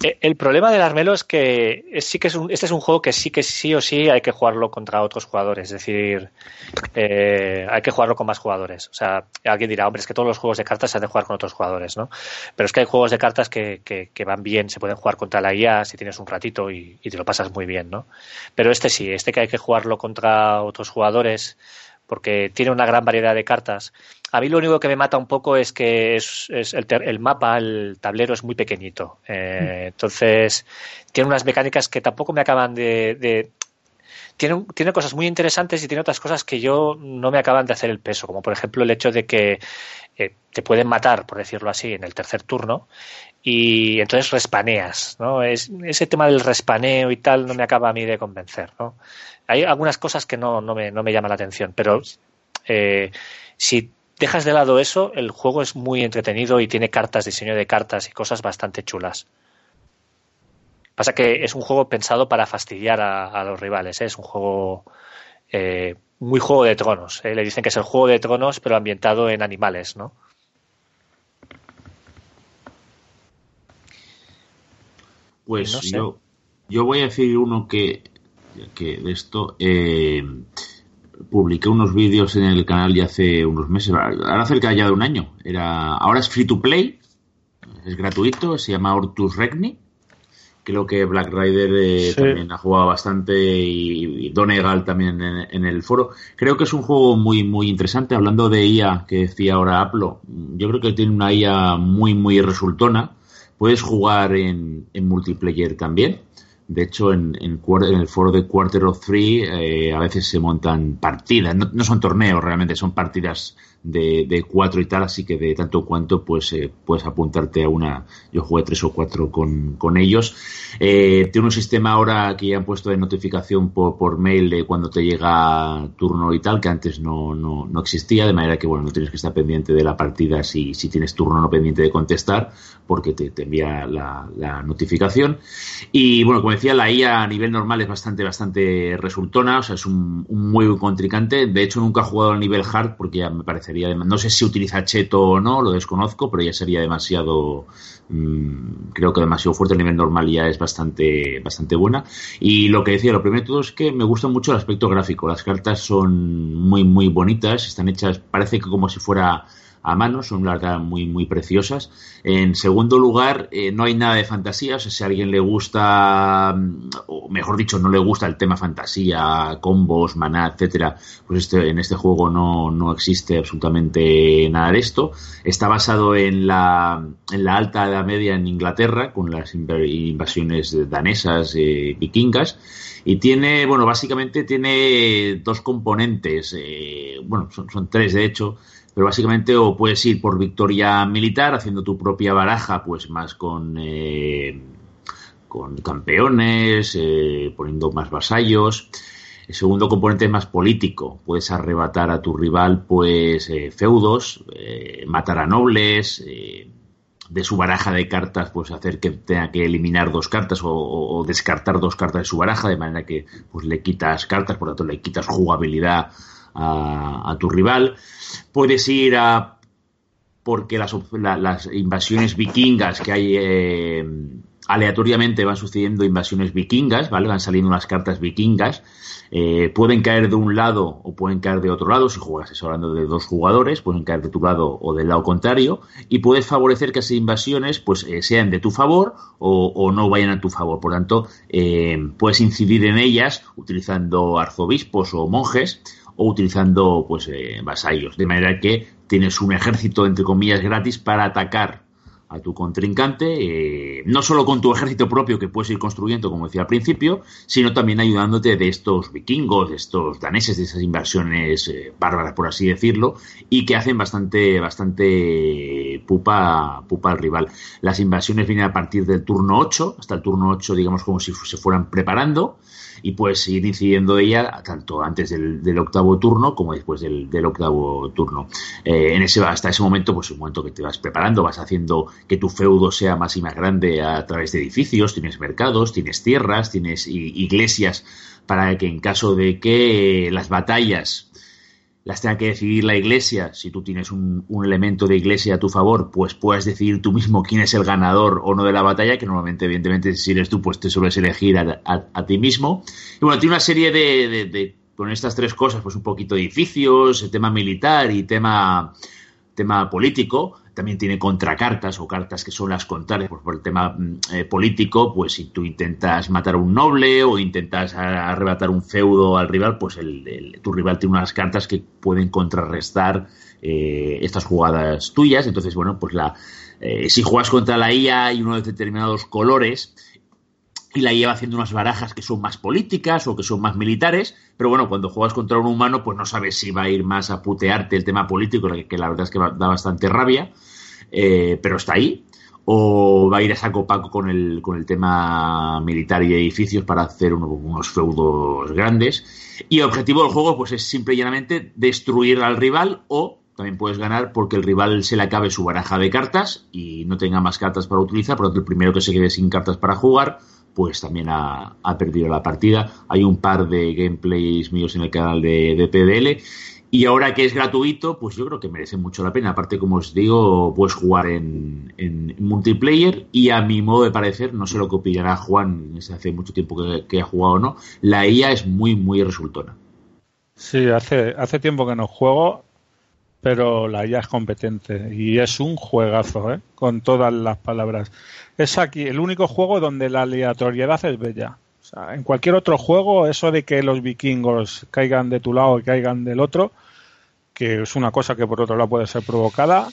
Eh, el problema del Armelo es que sí que es un, este es un juego que sí que sí o sí hay que jugarlo contra otros jugadores, es decir, hay que jugarlo con más jugadores. O sea, alguien dirá, hombre, es que todos los juegos de cartas se han de jugar con otros jugadores, ¿no? Pero es que hay juegos de cartas que, que, van bien, se pueden jugar contra la IA si tienes un ratito y, te lo pasas muy bien, ¿no? Pero este sí, este que hay que jugarlo contra otros jugadores porque tiene una gran variedad de cartas. A mí lo único que me mata un poco es que es, el, mapa, el tablero es muy pequeñito. Eh, mm. entonces, tiene unas mecánicas que tampoco me acaban de, tiene, tiene cosas muy interesantes y tiene otras cosas que yo no me acaban de hacer el peso, como por ejemplo el hecho de que eh, te pueden matar, por decirlo así, en el tercer turno y entonces respaneas, ¿no? Es, ese tema del respaneo y tal no me acaba a mí de convencer, ¿no? Hay algunas cosas que no, me, no me llaman la atención, pero eh, si dejas de lado eso, el juego es muy entretenido y tiene cartas, diseño de cartas y cosas bastante chulas. Pasa que es un juego pensado para fastidiar a, los rivales. ¿eh? Es un juego eh, muy juego de tronos. ¿eh? Le dicen que es el juego de tronos, pero ambientado en animales, ¿no? Pues yo, yo voy a decir uno que, que de esto publiqué unos vídeos en el canal ya hace unos meses, ahora cerca ya de un año. Era, ahora es free to play, es gratuito, se llama Ortus Regni Creo que Black Rider eh, también ha jugado bastante y, Donegal también en, el foro. Creo que es un juego muy, muy interesante. Hablando de IA, que decía ahora Aplo, yo creo que tiene una IA muy, muy resultona. Puedes jugar en, multiplayer también. De hecho, en, en, el foro de Quarter of Three eh, a veces se montan partidas. no, son torneos realmente, son partidas de, cuatro y tal, así que de tanto cuanto pues eh, puedes apuntarte a una. Yo jugué tres o cuatro con, con ellos. Eh, tiene un sistema ahora que ya han puesto de notificación por, por mail de cuando te llega turno y tal, que antes no, no, no, existía, de manera que bueno, no tienes que estar pendiente de la partida si, si tienes turno no pendiente de contestar, porque te, te envía la, notificación. Y bueno, como decía, la IA a nivel normal es bastante, bastante resultona, o sea, es un, muy buen contrincante. De hecho, nunca he jugado al nivel hard porque ya me no sé si utiliza cheto o no, lo desconozco, pero ya sería demasiado, mm, creo que demasiado fuerte. El nivel normal ya es bastante, bastante buena. Y lo que decía, lo primero de todo es que me gusta mucho el aspecto gráfico. Las cartas son muy, muy bonitas, están hechas, parece que como si fuera a mano, son la verdad muy, muy preciosas. En segundo lugar, eh, no hay nada de fantasía, o sea, si a alguien le gusta, mm, o mejor dicho, no le gusta el tema fantasía, combos, maná, etcétera, pues este, en este juego no, no existe absolutamente nada de esto. Está basado en la, en la alta edad media en Inglaterra, con las invasiones danesas, eh, vikingas, y tiene, bueno, básicamente tiene dos componentes, eh, bueno, son tres de hecho, pero básicamente o puedes ir por victoria militar haciendo tu propia baraja pues más con eh, con campeones eh, poniendo más vasallos. El segundo componente es más político. Puedes arrebatar a tu rival pues eh, feudos matar a nobles de su baraja de cartas, pues hacer que tenga que eliminar dos cartas o, descartar dos cartas de su baraja, de manera que pues le quitas cartas, por lo tanto le quitas jugabilidad a, tu rival. Puedes ir a porque las, invasiones vikingas que hay eh, aleatoriamente van sucediendo invasiones vikingas, ¿vale? Van saliendo unas cartas vikingas. Eh, pueden caer de un lado o pueden caer de otro lado, si juegas, hablando de dos jugadores, pueden caer de tu lado o del lado contrario, y puedes favorecer que esas invasiones pues eh, sean de tu favor o, no vayan a tu favor. Por tanto, puedes incidir en ellas utilizando arzobispos o monjes o utilizando pues eh, vasallos. De manera que tienes un ejército, entre comillas, gratis para atacar a tu contrincante, eh, no solo con tu ejército propio que puedes ir construyendo, como decía al principio, sino también ayudándote de estos vikingos, de estos daneses, de esas inversiones eh, bárbaras, por así decirlo, y que hacen bastante, bastante pupa, pupa al rival. Las invasiones vienen a partir del turno 8, hasta el turno 8, digamos, como si se fueran preparando, y puedes ir incidiendo ella tanto antes del, octavo turno como después del, octavo turno. Eh, en ese, hasta ese momento, pues un momento que te vas preparando, vas haciendo que tu feudo sea más y más grande a través de edificios, tienes mercados, tienes tierras, tienes iglesias para que en caso de que las batallas las tenga que decidir la iglesia, si tú tienes un, elemento de iglesia a tu favor, pues puedes decidir tú mismo quién es el ganador o no de la batalla, que normalmente, evidentemente, si eres tú, pues te sueles elegir a, ti mismo. Y bueno, tiene una serie de, con estas tres cosas, pues un poquito de edificios, tema militar y tema, tema político, también tiene contracartas o cartas que son las contrarias por el tema mm, eh, político, pues si tú intentas matar a un noble o intentas arrebatar un feudo al rival, pues el, tu rival tiene unas cartas que pueden contrarrestar eh, estas jugadas tuyas. Entonces, bueno, pues la eh, si juegas contra la IA hay unos determinados colores y la lleva haciendo unas barajas que son más políticas o que son más militares, pero bueno, cuando juegas contra un humano, pues no sabes si va a ir más a putearte el tema político, que la verdad es que da bastante rabia, eh, pero está ahí, o va a ir a saco paco con el, con el tema militar y edificios para hacer unos feudos grandes. Y el objetivo del juego, pues es simple y llanamente destruir al rival o también puedes ganar porque el rival se le acabe su baraja de cartas y no tenga más cartas para utilizar, por lo tanto el primero que se quede sin cartas para jugar pues también ha, perdido la partida. Hay un par de gameplays míos en el canal de, de PDL. Y ahora que es gratuito, pues yo creo que merece mucho la pena. Aparte, como os digo, puedes jugar en, multiplayer y a mi modo de parecer, no sé lo que opinará Juan, hace mucho tiempo que, ha jugado o no, la IA es muy, muy resultona. Sí, hace, hace tiempo que no juego, pero la IA es competente y es un juegazo, ¿eh? con todas las palabras es aquí el único juego donde la aleatoriedad es bella. O sea, en cualquier otro juego, eso de que los vikingos caigan de tu lado y caigan del otro, que es una cosa que por otro lado puede ser provocada,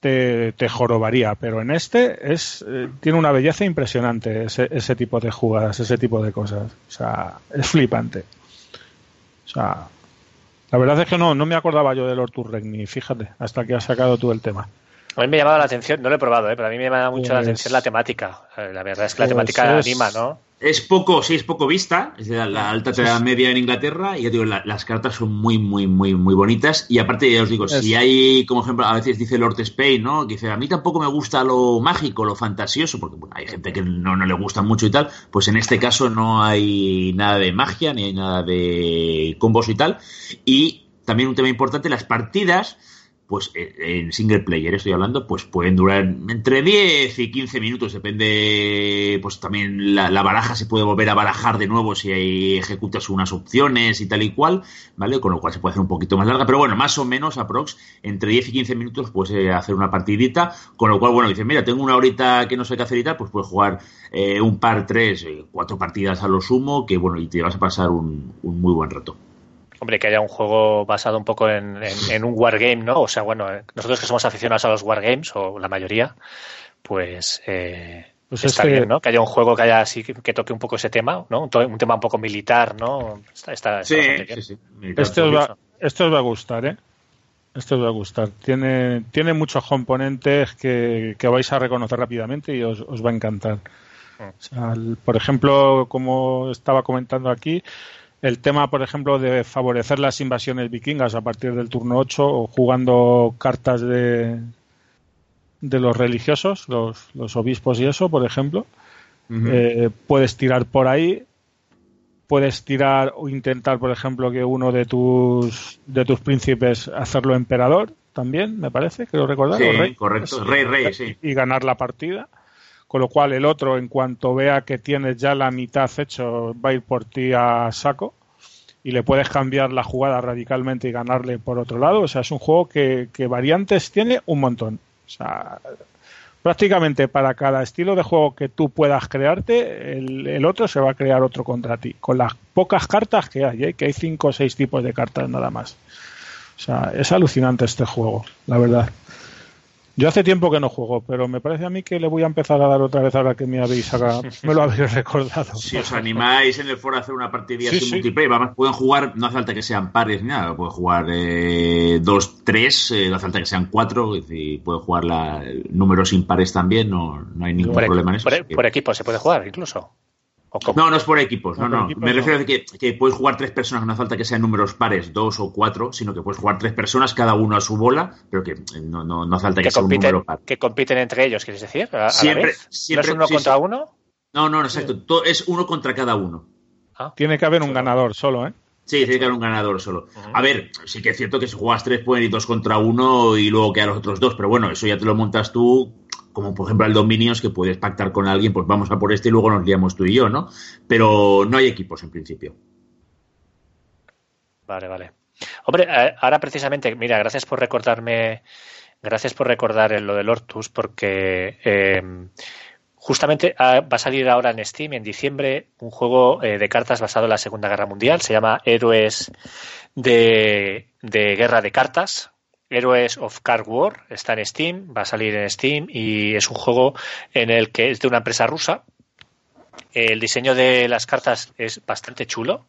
te, jorobaría. Pero en este es eh, tiene una belleza impresionante ese, ese tipo de jugadas, ese tipo de cosas. O sea, es flipante. O sea, la verdad es que no, no me acordaba yo de Lord Turregni, fíjate, hasta que has sacado tú el tema. A mí me ha llamado la atención, no lo he probado, ¿eh? pero a mí me llama mucho la pues atención la temática. La verdad es que la pues temática anima, ¿no? Es poco, sí, es poco vista, es de la, alta edad media en Inglaterra, y ya digo, las cartas son muy, muy, muy, muy bonitas. Y aparte, ya os digo, si hay, como ejemplo, a veces dice Lord Spain, ¿no? Que dice, a mí tampoco me gusta lo mágico, lo fantasioso, porque bueno, hay gente que no, no le gusta mucho y tal, pues en este caso no hay nada de magia, ni hay nada de combos y tal. Y también un tema importante, las partidas pues eh, en single player estoy hablando, pues pueden durar entre 10 y 15 minutos, depende, pues también la, baraja se puede volver a barajar de nuevo si hay, ejecutas unas opciones y tal y cual, ¿vale? Con lo cual se puede hacer un poquito más larga, pero bueno, más o menos aprox, entre 10 y 15 minutos puedes eh, hacer una partidita, con lo cual, bueno, dices, mira, tengo una horita que no sé qué hacer y tal, pues puedes jugar eh, un par, tres, cuatro partidas a lo sumo, que bueno, y te vas a pasar un muy buen rato. Hombre, que haya un juego basado un poco en, un wargame, ¿no? O sea, bueno, eh, nosotros que somos aficionados a los wargames, o la mayoría, pues, eh, pues está bien, ¿no? Que haya un juego que haya así que, toque un poco ese tema, ¿no? Un, tema un poco militar, ¿no? Está, sí, sí, sí. Esto os, va, esto os va a gustar, ¿eh? Esto os va a gustar. Tiene, tiene muchos componentes que, vais a reconocer rápidamente y os, va a encantar. Mm. O sea, por ejemplo, como estaba comentando aquí, el tema, por ejemplo, de favorecer las invasiones vikingas a partir del turno 8 o jugando cartas de, de los religiosos, los, los obispos y eso, por ejemplo. Eh, puedes tirar por ahí, puedes tirar o intentar, por ejemplo, que uno de tus de tus príncipes hacerlo emperador también, me parece, creo recordar. Sí, rey, correcto, rey, rey, sí. Y ganar la partida con lo cual el otro, en cuanto vea que tienes ya la mitad hecho, va a ir por ti a saco y le puedes cambiar la jugada radicalmente y ganarle por otro lado. O sea, es un juego que, variantes tiene un montón. O sea, prácticamente para cada estilo de juego que tú puedas crearte, el, otro se va a crear otro contra ti, con las pocas cartas que hay, ¿eh? que hay cinco o seis tipos de cartas nada más. O sea, es alucinante este juego, la verdad. Yo hace tiempo que no juego, pero me parece a mí que le voy a empezar a dar otra vez ahora que me habéis me lo habéis recordado. Si os animáis en el foro a hacer una partida sí, multiplayer, pueden jugar, no hace falta que sean pares ni nada, pueden jugar eh, dos, tres, eh, no hace falta que sean cuatro, y pueden jugar la, números impares también, no, no hay ningún problema en eso. por equipo se puede jugar incluso. No, no es por equipos, no, no. Me refiero a que, que, puedes jugar tres personas, no hace falta que sean números pares, dos o cuatro, sino que puedes jugar tres personas, cada uno a su bola, pero que no, no, no hace falta que, sea un número par. Que compiten entre ellos, ¿quieres decir? siempre, siempre. ¿No es uno contra uno? No, no, exacto. es uno contra cada uno. Ah. Tiene que haber un ganador solo, ¿eh? Sí, tiene que haber un ganador solo. A ver, sí que es cierto que si juegas tres pueden ir dos contra uno y luego quedan los otros dos, pero bueno, eso ya te lo montas tú como por ejemplo el Dominions, que puedes pactar con alguien, pues vamos a por este y luego nos liamos tú y yo, ¿no? Pero no hay equipos en principio. Vale, vale. Hombre, eh, ahora precisamente, mira, gracias por recordarme, gracias por recordar lo del Ortus, porque em, justamente ah, va a salir ahora en Steam en diciembre un juego eh, de cartas basado en la Segunda Guerra Mundial, se llama Héroes de, de Guerra de Cartas, Heroes of Card War, está en Steam, va a salir en Steam y es un juego en el que es de una empresa rusa. El diseño de las cartas es bastante chulo.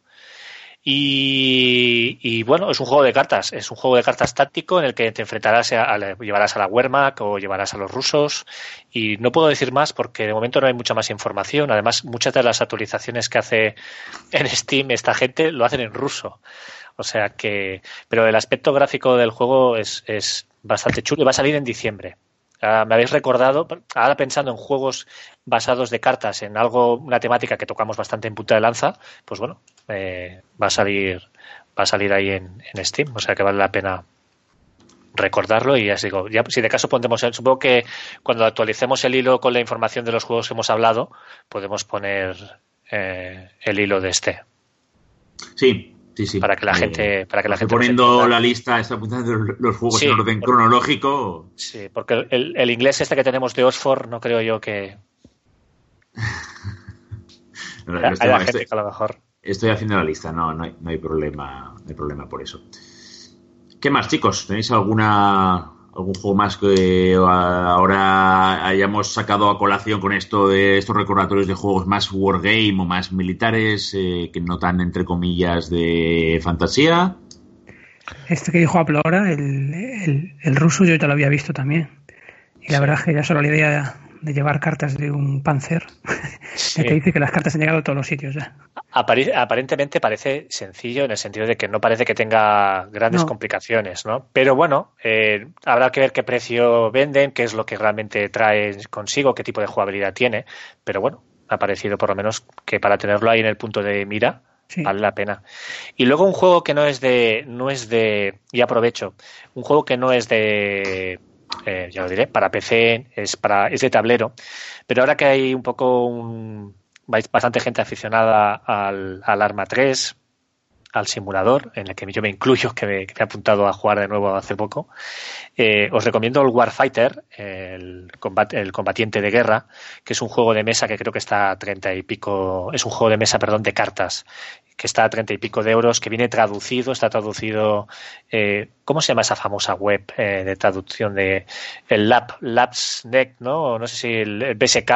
Y, bueno, es un juego de cartas, es un juego de cartas táctico en el que te enfrentarás a, llevarás a la Wehrmacht o llevarás a los rusos y no puedo decir más porque de momento no hay mucha más información. Además, muchas de las actualizaciones que hace en Steam esta gente lo hacen en ruso. O sea que, pero el aspecto gráfico del juego es, es bastante chulo y va a salir en diciembre. Ah, me habéis recordado, ahora pensando en juegos basados de cartas, en algo, una temática que tocamos bastante en punta de lanza, pues bueno, eh, va a salir, va a salir ahí en, en, Steam, o sea que vale la pena recordarlo y ya os digo, ya si de caso pondremos, supongo que cuando actualicemos el hilo con la información de los juegos que hemos hablado, podemos poner eh, el hilo de este. Sí, para que la gente. Para que la gente poniendo la lista, está apuntando los juegos en orden cronológico. Sí, porque el, inglés este que tenemos de Oxford, no creo yo que. haya gente estoy, que a lo mejor. Estoy haciendo la lista, no, no hay, no hay problema, no hay problema por eso. ¿Qué más, chicos? ¿Tenéis alguna algún juego más que ahora hayamos sacado a colación con esto de estos recordatorios de juegos más wargame o más militares eh, que no tan entre comillas de fantasía. Este que dijo Apple ahora el, el, ruso yo ya lo había visto también. Y la verdad es que ya solo la idea de llevar cartas de un Panzer, que dice que las cartas han llegado a todos los sitios ya. aparentemente parece sencillo en el sentido de que no parece que tenga grandes complicaciones, ¿no? Pero bueno, eh, habrá que ver qué precio venden, qué es lo que realmente trae consigo, qué tipo de jugabilidad tiene. Pero bueno, ha parecido por lo menos que para tenerlo ahí en el punto de mira, Vale la pena. Y luego un juego que no es de, no es de, y aprovecho, un juego que no es de, eh, ya lo diré, para PC, es para, es de tablero, pero ahora que hay un poco un, bastante gente aficionada al, al Arma 3, al simulador, en el que yo me incluyo, que me, he apuntado a jugar de nuevo hace poco, eh, os recomiendo el Warfighter, el, el combatiente de guerra, que es un juego de mesa que creo que está a treinta y pico, es un juego de mesa, perdón, de cartas, que está a treinta y pico de euros, que viene traducido, está traducido, eh, ¿cómo se llama esa famosa web eh, de traducción de el Lab, LabsNet, ¿no? No sé si el, BSK,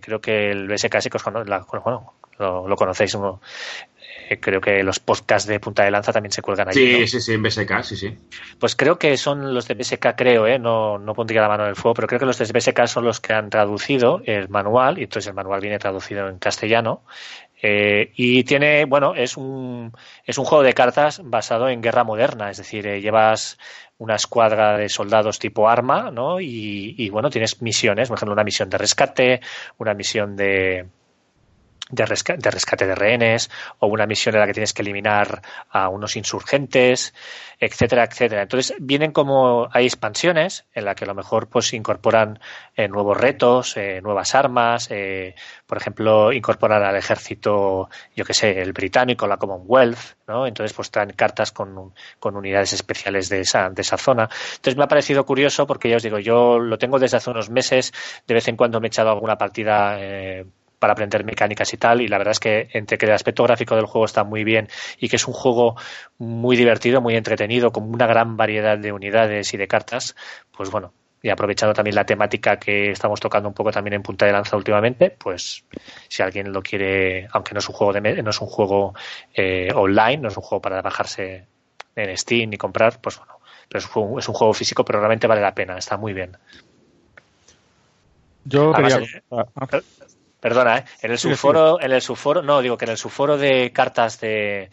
creo que el BSK sí que os bueno, lo, lo conocéis, uno, eh, creo que los podcasts de Punta de Lanza también se cuelgan allí. Sí, sí, sí, en BSK, sí, sí. Pues creo que son los de BSK, creo, ¿eh? no, no pondría la mano en el fuego, pero creo que los de BSK son los que han traducido el manual, y entonces el manual viene traducido en castellano. Eh, y tiene, bueno, es un, es un juego de cartas basado en guerra moderna, es decir, eh, llevas una escuadra de soldados tipo arma, ¿no? Y, y, bueno, tienes misiones, por ejemplo, una misión de rescate, una misión de, de, rescate de rehenes o una misión en la que tienes que eliminar a unos insurgentes, etcétera, etcétera. Entonces vienen como hay expansiones en la que a lo mejor pues incorporan eh, nuevos retos, eh, nuevas armas, eh, por ejemplo incorporan al ejército, yo que sé, el británico, la Commonwealth, ¿no? Entonces pues traen cartas con, con unidades especiales de esa, de esa zona. Entonces me ha parecido curioso porque ya os digo, yo lo tengo desde hace unos meses, de vez en cuando me he echado alguna partida para aprender mecánicas y tal. Y la verdad es que entre que el aspecto gráfico del juego está muy bien y que es un juego muy divertido, muy entretenido, con una gran variedad de unidades y de cartas, pues bueno, y aprovechando también la temática que estamos tocando un poco también en punta de lanza últimamente, pues si alguien lo quiere, aunque no es un juego de no es un juego eh, online, no es un juego para bajarse en Steam y comprar, pues bueno, pero es un, es un juego físico, pero realmente vale la pena, está muy bien. Yo quería... Eh, Perdona, ¿eh? En el subforo, en el subforo, no, digo que en el subforo de cartas de,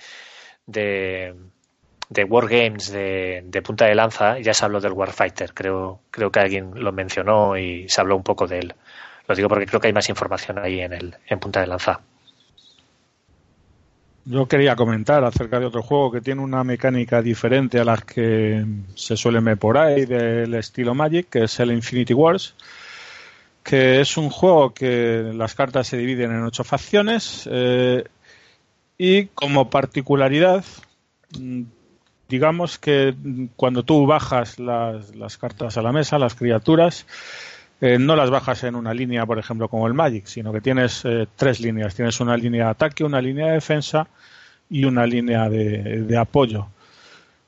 de, de Wargames de, de punta de lanza ya se habló del Warfighter. Creo, creo que alguien lo mencionó y se habló un poco de él. Lo digo porque creo que hay más información ahí en el, en punta de lanza. Yo quería comentar acerca de otro juego que tiene una mecánica diferente a las que se suelen ver por ahí del estilo Magic, que es el Infinity Wars que es un juego que las cartas se dividen en ocho facciones eh, y como particularidad, mm, digamos que cuando tú bajas las, las cartas a la mesa, las criaturas, eh, no las bajas en una línea, por ejemplo, como el Magic, sino que tienes eh, tres líneas. Tienes una línea de ataque, una línea de defensa y una línea de, de apoyo.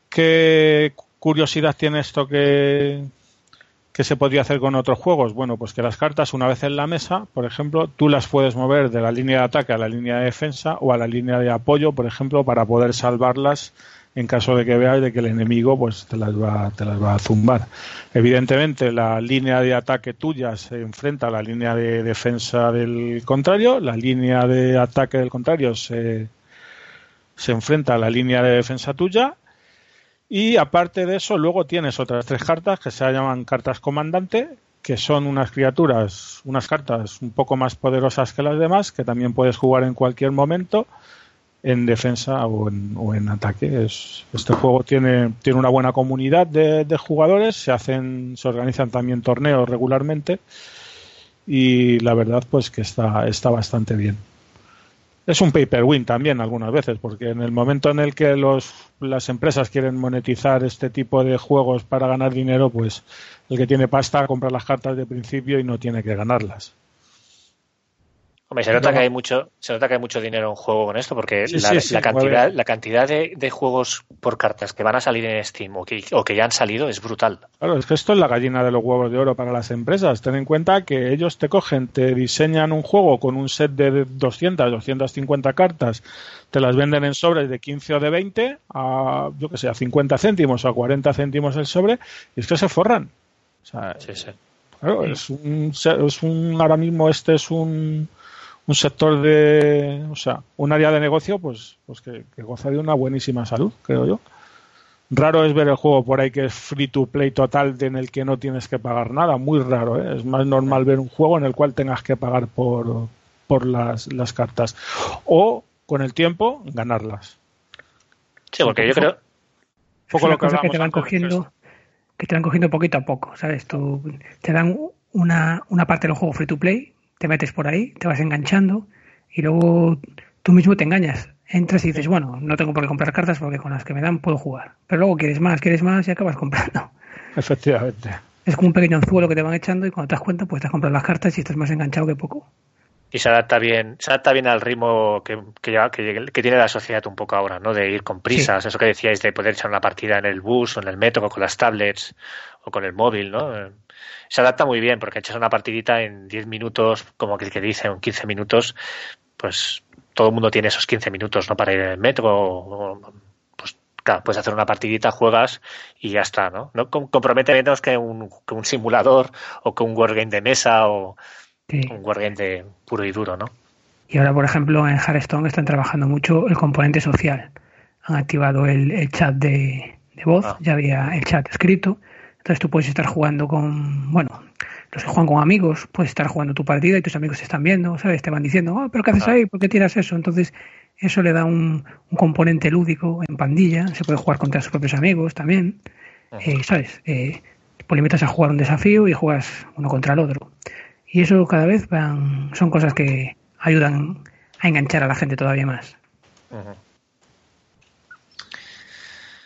¿Qué curiosidad tiene esto que, ¿Qué se podría hacer con otros juegos? Bueno, pues que las cartas, una vez en la mesa, por ejemplo, tú las puedes mover de la línea de ataque a la línea de defensa o a la línea de apoyo, por ejemplo, para poder salvarlas en caso de que veas de que el enemigo pues te las va, te las va a zumbar. Evidentemente, la línea de ataque tuya se enfrenta a la línea de defensa del contrario, la línea de ataque del contrario se, se enfrenta a la línea de defensa tuya y aparte de eso, luego tienes otras tres cartas que se llaman cartas comandante, que son unas criaturas, unas cartas un poco más poderosas que las demás, que también puedes jugar en cualquier momento en defensa o en, ataque. este juego tiene, tiene una buena comunidad de, de, jugadores, se hacen, se organizan también torneos regularmente y la verdad pues que está, está bastante bien es un pay per win también algunas veces, porque en el momento en el que los, las empresas quieren monetizar este tipo de juegos para ganar dinero, pues el que tiene pasta compra las cartas de principio y no tiene que ganarlas. Hombre, se nota que hay mucho, se nota que hay mucho dinero en juego con esto, porque la, cantidad, la cantidad de, juegos por cartas que van a salir en Steam o que, ya han salido es brutal. Claro, es que esto es la gallina de los huevos de oro para las empresas. Ten en cuenta que ellos te cogen, te diseñan un juego con un set de 200, 250 cartas, te las venden en sobres de 15 o de 20 a, yo que sé, a 50 céntimos o a 40 céntimos el sobre, y es que se forran. sí, sí. Claro, es un, es un, ahora mismo este es un un sector de, o sea, un área de negocio, pues, pues que, goza de una buenísima salud, creo yo. Raro es ver el juego por ahí que es free to play total en el que no tienes que pagar nada, muy raro. ¿eh? Es más normal ver un juego en el cual tengas que pagar por, por las, las cartas. O con el tiempo ganarlas. Sí, porque yo creo. Poco lo que, que te van cogiendo, que te van cogiendo poquito a poco, ¿sabes? Tú, te dan una, una parte del juego free to play, te metes por ahí, te vas enganchando y luego tú mismo te engañas. Entras y dices, bueno, no tengo por qué comprar cartas porque con las que me dan puedo jugar. Pero luego quieres más, quieres más y acabas comprando. Efectivamente. Es como un pequeño anzuelo que te van echando y cuando te das cuenta, pues te has comprado las cartas y estás más enganchado que poco. Y se adapta bien, se adapta bien al ritmo que, que, tiene la sociedad un poco ahora, ¿no? De ir con prisas, eso que decíais de poder echar una partida en el bus o en el metro, con las tablets o con el móvil, ¿no? Se adapta muy bien porque echas una partidita en 10 minutos, como que el que dice, en 15 minutos, pues todo el mundo tiene esos 15 minutos, ¿no? Para ir en el metro o, pues claro, puedes hacer una partidita, juegas y ya está, ¿no? no compromete menos que un, que un simulador o que un wargame de mesa o un wargame de puro y duro, ¿no? Y ahora, por ejemplo, en Hearthstone están trabajando mucho el componente social. Han activado el, chat de, voz, ah. ya había el chat escrito. Entonces tú puedes estar jugando con, bueno, los que juegan con amigos, puedes estar jugando tu partida y tus amigos te están viendo, ¿sabes? Te van diciendo, oh, pero ¿qué haces ah. ahí? ¿Por qué tiras eso? Entonces, eso le da un, componente lúdico en pandilla, se puede jugar contra sus propios amigos también, eh, ¿sabes? Eh, pues limitas a jugar un desafío y juegas uno contra el otro. Y eso cada vez van, son cosas que ayudan a enganchar a la gente todavía más.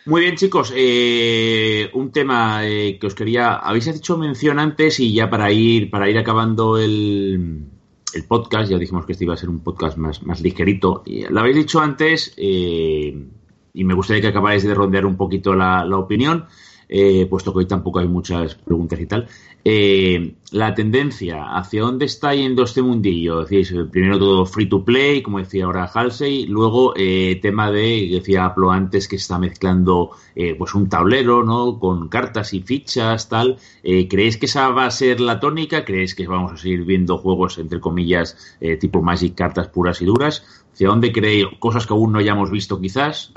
Muy bien, chicos. Eh, un tema eh, que os quería. Habéis hecho mención antes y ya para ir para ir acabando el, el podcast, ya dijimos que este iba a ser un podcast más, más ligerito. lo habéis dicho antes eh, y me gustaría que acabáis de rondear un poquito la, la opinión eh, puesto que hoy tampoco hay muchas preguntas y tal. Eh, la tendencia, ¿hacia dónde está yendo este mundillo? Decís, primero todo free to play, como decía ahora Halsey, luego eh, tema de, decía Aplo antes, que está mezclando eh, pues un tablero, ¿no? Con cartas y fichas, tal. ¿Creéis que esa va a ser la tónica? ¿Creéis que vamos a seguir viendo juegos, entre comillas, tipo Magic, cartas puras y duras? ¿Hacia dónde creéis? Cosas que aún no hayamos visto quizás.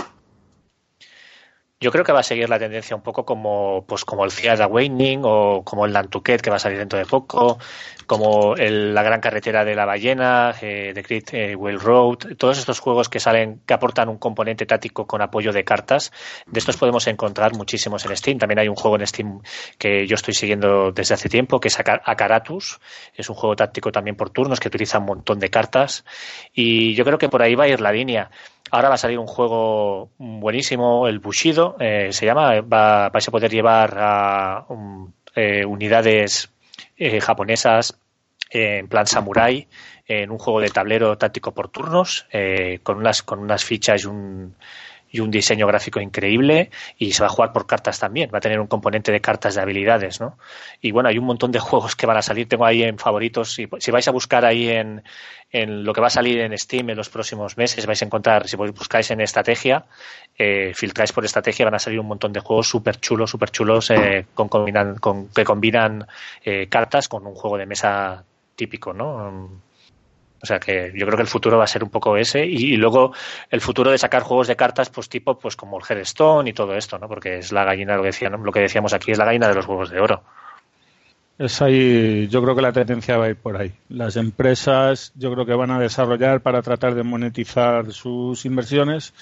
Yo creo que va a seguir la tendencia un poco como, pues como el Fiat Awakening o como el Nantucket que va a salir dentro de poco, como la Gran Carretera de la Ballena, eh, The Great eh, Whale Road, todos estos juegos que salen, que aportan un componente táctico con apoyo de cartas. De estos podemos encontrar muchísimos en Steam. También hay un juego en Steam que yo estoy siguiendo desde hace tiempo, que es Akaratus. Es un juego táctico también por turnos que utiliza un montón de cartas. Y yo creo que por ahí va a ir la línea. Ahora va a salir un juego buenísimo, el Bushido, eh, se llama, va, vais a poder llevar a eh, unidades eh, japonesas en plan samurai en un juego de tablero táctico por turnos con unas con unas fichas y un y un diseño gráfico increíble y se va a jugar por cartas también, va a tener un componente de cartas de habilidades, ¿no? Y bueno, hay un montón de juegos que van a salir, tengo ahí en favoritos, si, si vais a buscar ahí en, en, lo que va a salir en Steam en los próximos meses, vais a encontrar, si buscáis en estrategia, eh, filtráis por estrategia, van a salir un montón de juegos súper chulos, súper chulos, eh, con, con, que combinan eh, cartas con un juego de mesa típico, ¿no? O sea que yo creo que el futuro va a ser un poco ese y, luego el futuro de sacar juegos de cartas pues tipo pues como el Hearthstone y todo esto, ¿no? Porque es la gallina lo que decíamos aquí es la gallina de los huevos de oro. Es ahí, yo creo que la tendencia va a ir por ahí. Las empresas yo creo que van a desarrollar para tratar de monetizar sus inversiones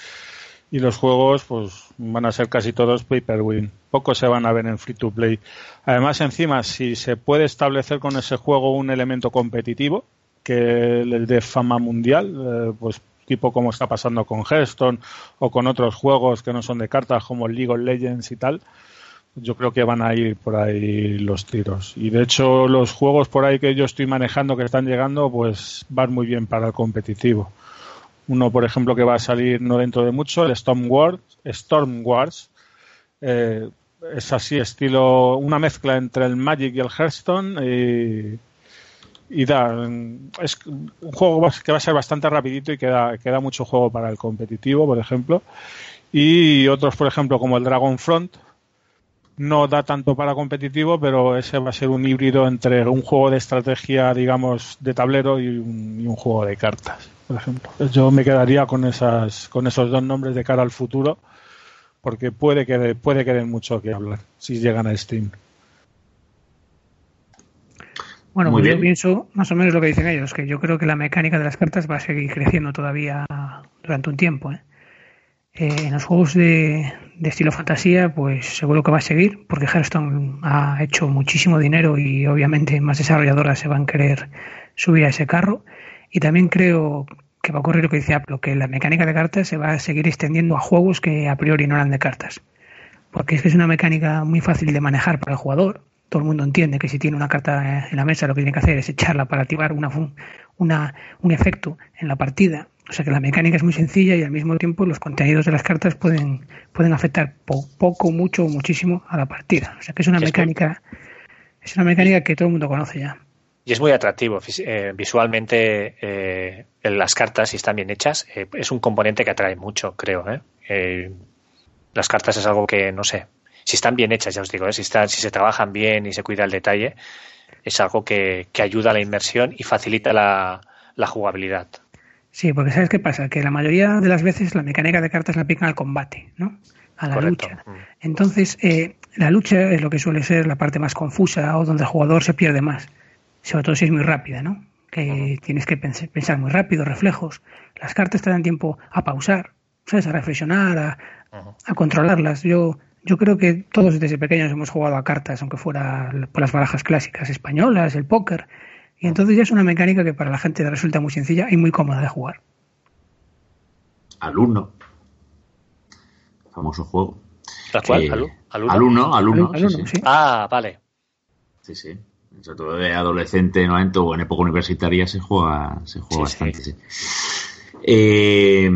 y los juegos pues van a ser casi todos pay per win. Pocos se van a ver en free to play. Además, encima, si se puede establecer con ese juego un elemento competitivo, que de fama mundial, eh, pues tipo como está pasando con Hearthstone o con otros juegos que no son de cartas como League of Legends y tal, yo creo que van a ir por ahí los tiros. Y de hecho los juegos por ahí que yo estoy manejando que están llegando pues van muy bien para el competitivo. Uno, por ejemplo, que va a salir no dentro de mucho, el Storm Wars, Storm Wars eh, es así, estilo, una mezcla entre el Magic y el Hearthstone y y da es un juego que va a ser bastante rapidito y queda, queda mucho juego para el competitivo, por ejemplo. Y otros, por ejemplo, como el Dragon Front, no da tanto para competitivo, pero ese va a ser un híbrido entre un juego de estrategia, digamos, de tablero y un, juego de cartas, por ejemplo. Yo me quedaría con esas, con esos dos nombres de cara al futuro, porque puede que puede que den mucho que hablar si llegan a Steam. Bueno, pues yo pienso más o menos lo que dicen ellos, que yo creo que la mecánica de las cartas va a seguir creciendo todavía durante un tiempo. ¿eh? Eh, en los juegos de, estilo fantasía, pues seguro que va a seguir, porque Hearthstone ha hecho muchísimo dinero y obviamente más desarrolladoras se van a querer subir a ese carro. Y también creo que va a ocurrir lo que dice Apple, que la mecánica de cartas se va a seguir extendiendo a juegos que a priori no eran de cartas. Porque es que es una mecánica muy fácil de manejar para el jugador. Todo el mundo entiende que si tiene una carta en la mesa lo que tiene que hacer es echarla para activar una, una, un efecto en la partida o sea que la mecánica es muy sencilla y al mismo tiempo los contenidos de las cartas pueden, pueden afectar poco, mucho o muchísimo a la partida. O sea que es una mecánica, es una mecánica que todo el mundo conoce ya. Y es muy atractivo eh, visualmente eh, las cartas, si están bien hechas, eh, es un componente que atrae mucho, creo. las cartas es algo que, no sé, si están bien hechas, ya os digo, si, están, si se trabajan bien y se cuida el detalle, es algo que, ayuda a la inmersión y facilita la jugabilidad. Sí, porque ¿sabes qué pasa? Que la mayoría de las veces la mecánica de cartas la aplican al combate, ¿no? A la lucha. Mm. Entonces, eh, la lucha es lo que suele ser la parte más confusa o donde el jugador se pierde más. Sobre todo si es muy rápida, ¿no? Que tienes que pensar muy rápido, reflejos. Las cartas te dan tiempo a pausar, ¿sabes? A reflexionar, a, a controlarlas. Yo, yo creo que todos desde pequeños hemos jugado a cartas, aunque fuera por las barajas clásicas españolas, el póker. Y entonces ya es una mecánica que para la gente resulta muy sencilla y muy cómoda de jugar. Alumno. Famoso juego. ¿La cual? Eh, ¿Alumno? Alumno, Ah, vale. Sí, sí. Sobre todo de adolescente, ¿no? o en época universitaria se juega, se juega bastante. Sí. Eh,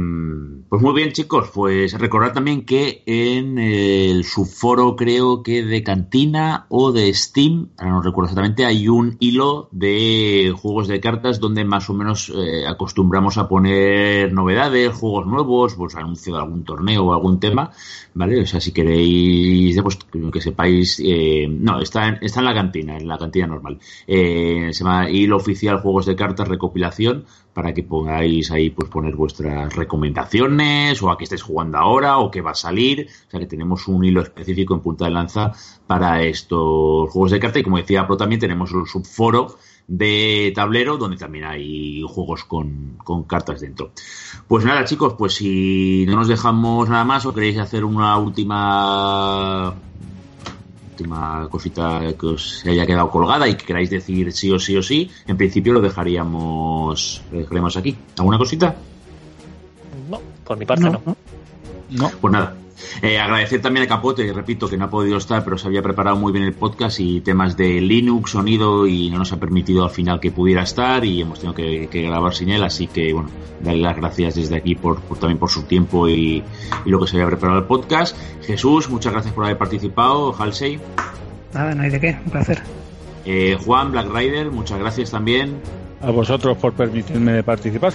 pues muy bien, chicos. Pues recordar también que en el subforo, creo que de Cantina o de Steam, ahora no recuerdo exactamente, hay un hilo de juegos de cartas donde más o menos eh, acostumbramos a poner novedades, juegos nuevos, pues anuncio de algún torneo o algún tema, ¿vale? O sea, si queréis, pues que sepáis, eh, no, está en, está en la cantina, en la cantina normal. se llama hilo oficial juegos de cartas recopilación para que pongáis ahí, pues poner vuestras recomendaciones o a qué estáis jugando ahora o qué va a salir. O sea que tenemos un hilo específico en punta de lanza para estos juegos de carta y como decía Pro también tenemos un subforo de tablero donde también hay juegos con, con, cartas dentro. Pues nada chicos, pues si no nos dejamos nada más o queréis hacer una última última cosita que os haya quedado colgada y que queráis decir sí o sí o sí, en principio lo dejaríamos, lo dejaríamos aquí. ¿Alguna cosita? No, por mi parte no. No. Pues nada, eh, agradecer también a Capote, repito que no ha podido estar, pero se había preparado muy bien el podcast y temas de Linux, sonido y no nos ha permitido al final que pudiera estar y hemos tenido que, grabar sin él, así que bueno, darle las gracias desde aquí por, también por su tiempo y, lo que se había preparado el podcast. Jesús, muchas gracias por haber participado. Halsey. Nada, no hay de qué, un placer. Eh, Juan, Black Rider, muchas gracias también. A vosotros por permitirme participar.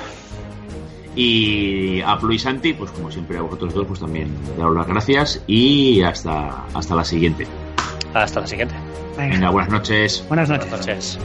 Y a Plo y Santi, pues como siempre a vosotros dos, pues también daros las gracias y hasta, hasta la siguiente. Hasta la siguiente. Venga, buenas noches. Buenas noches. Buenas noches.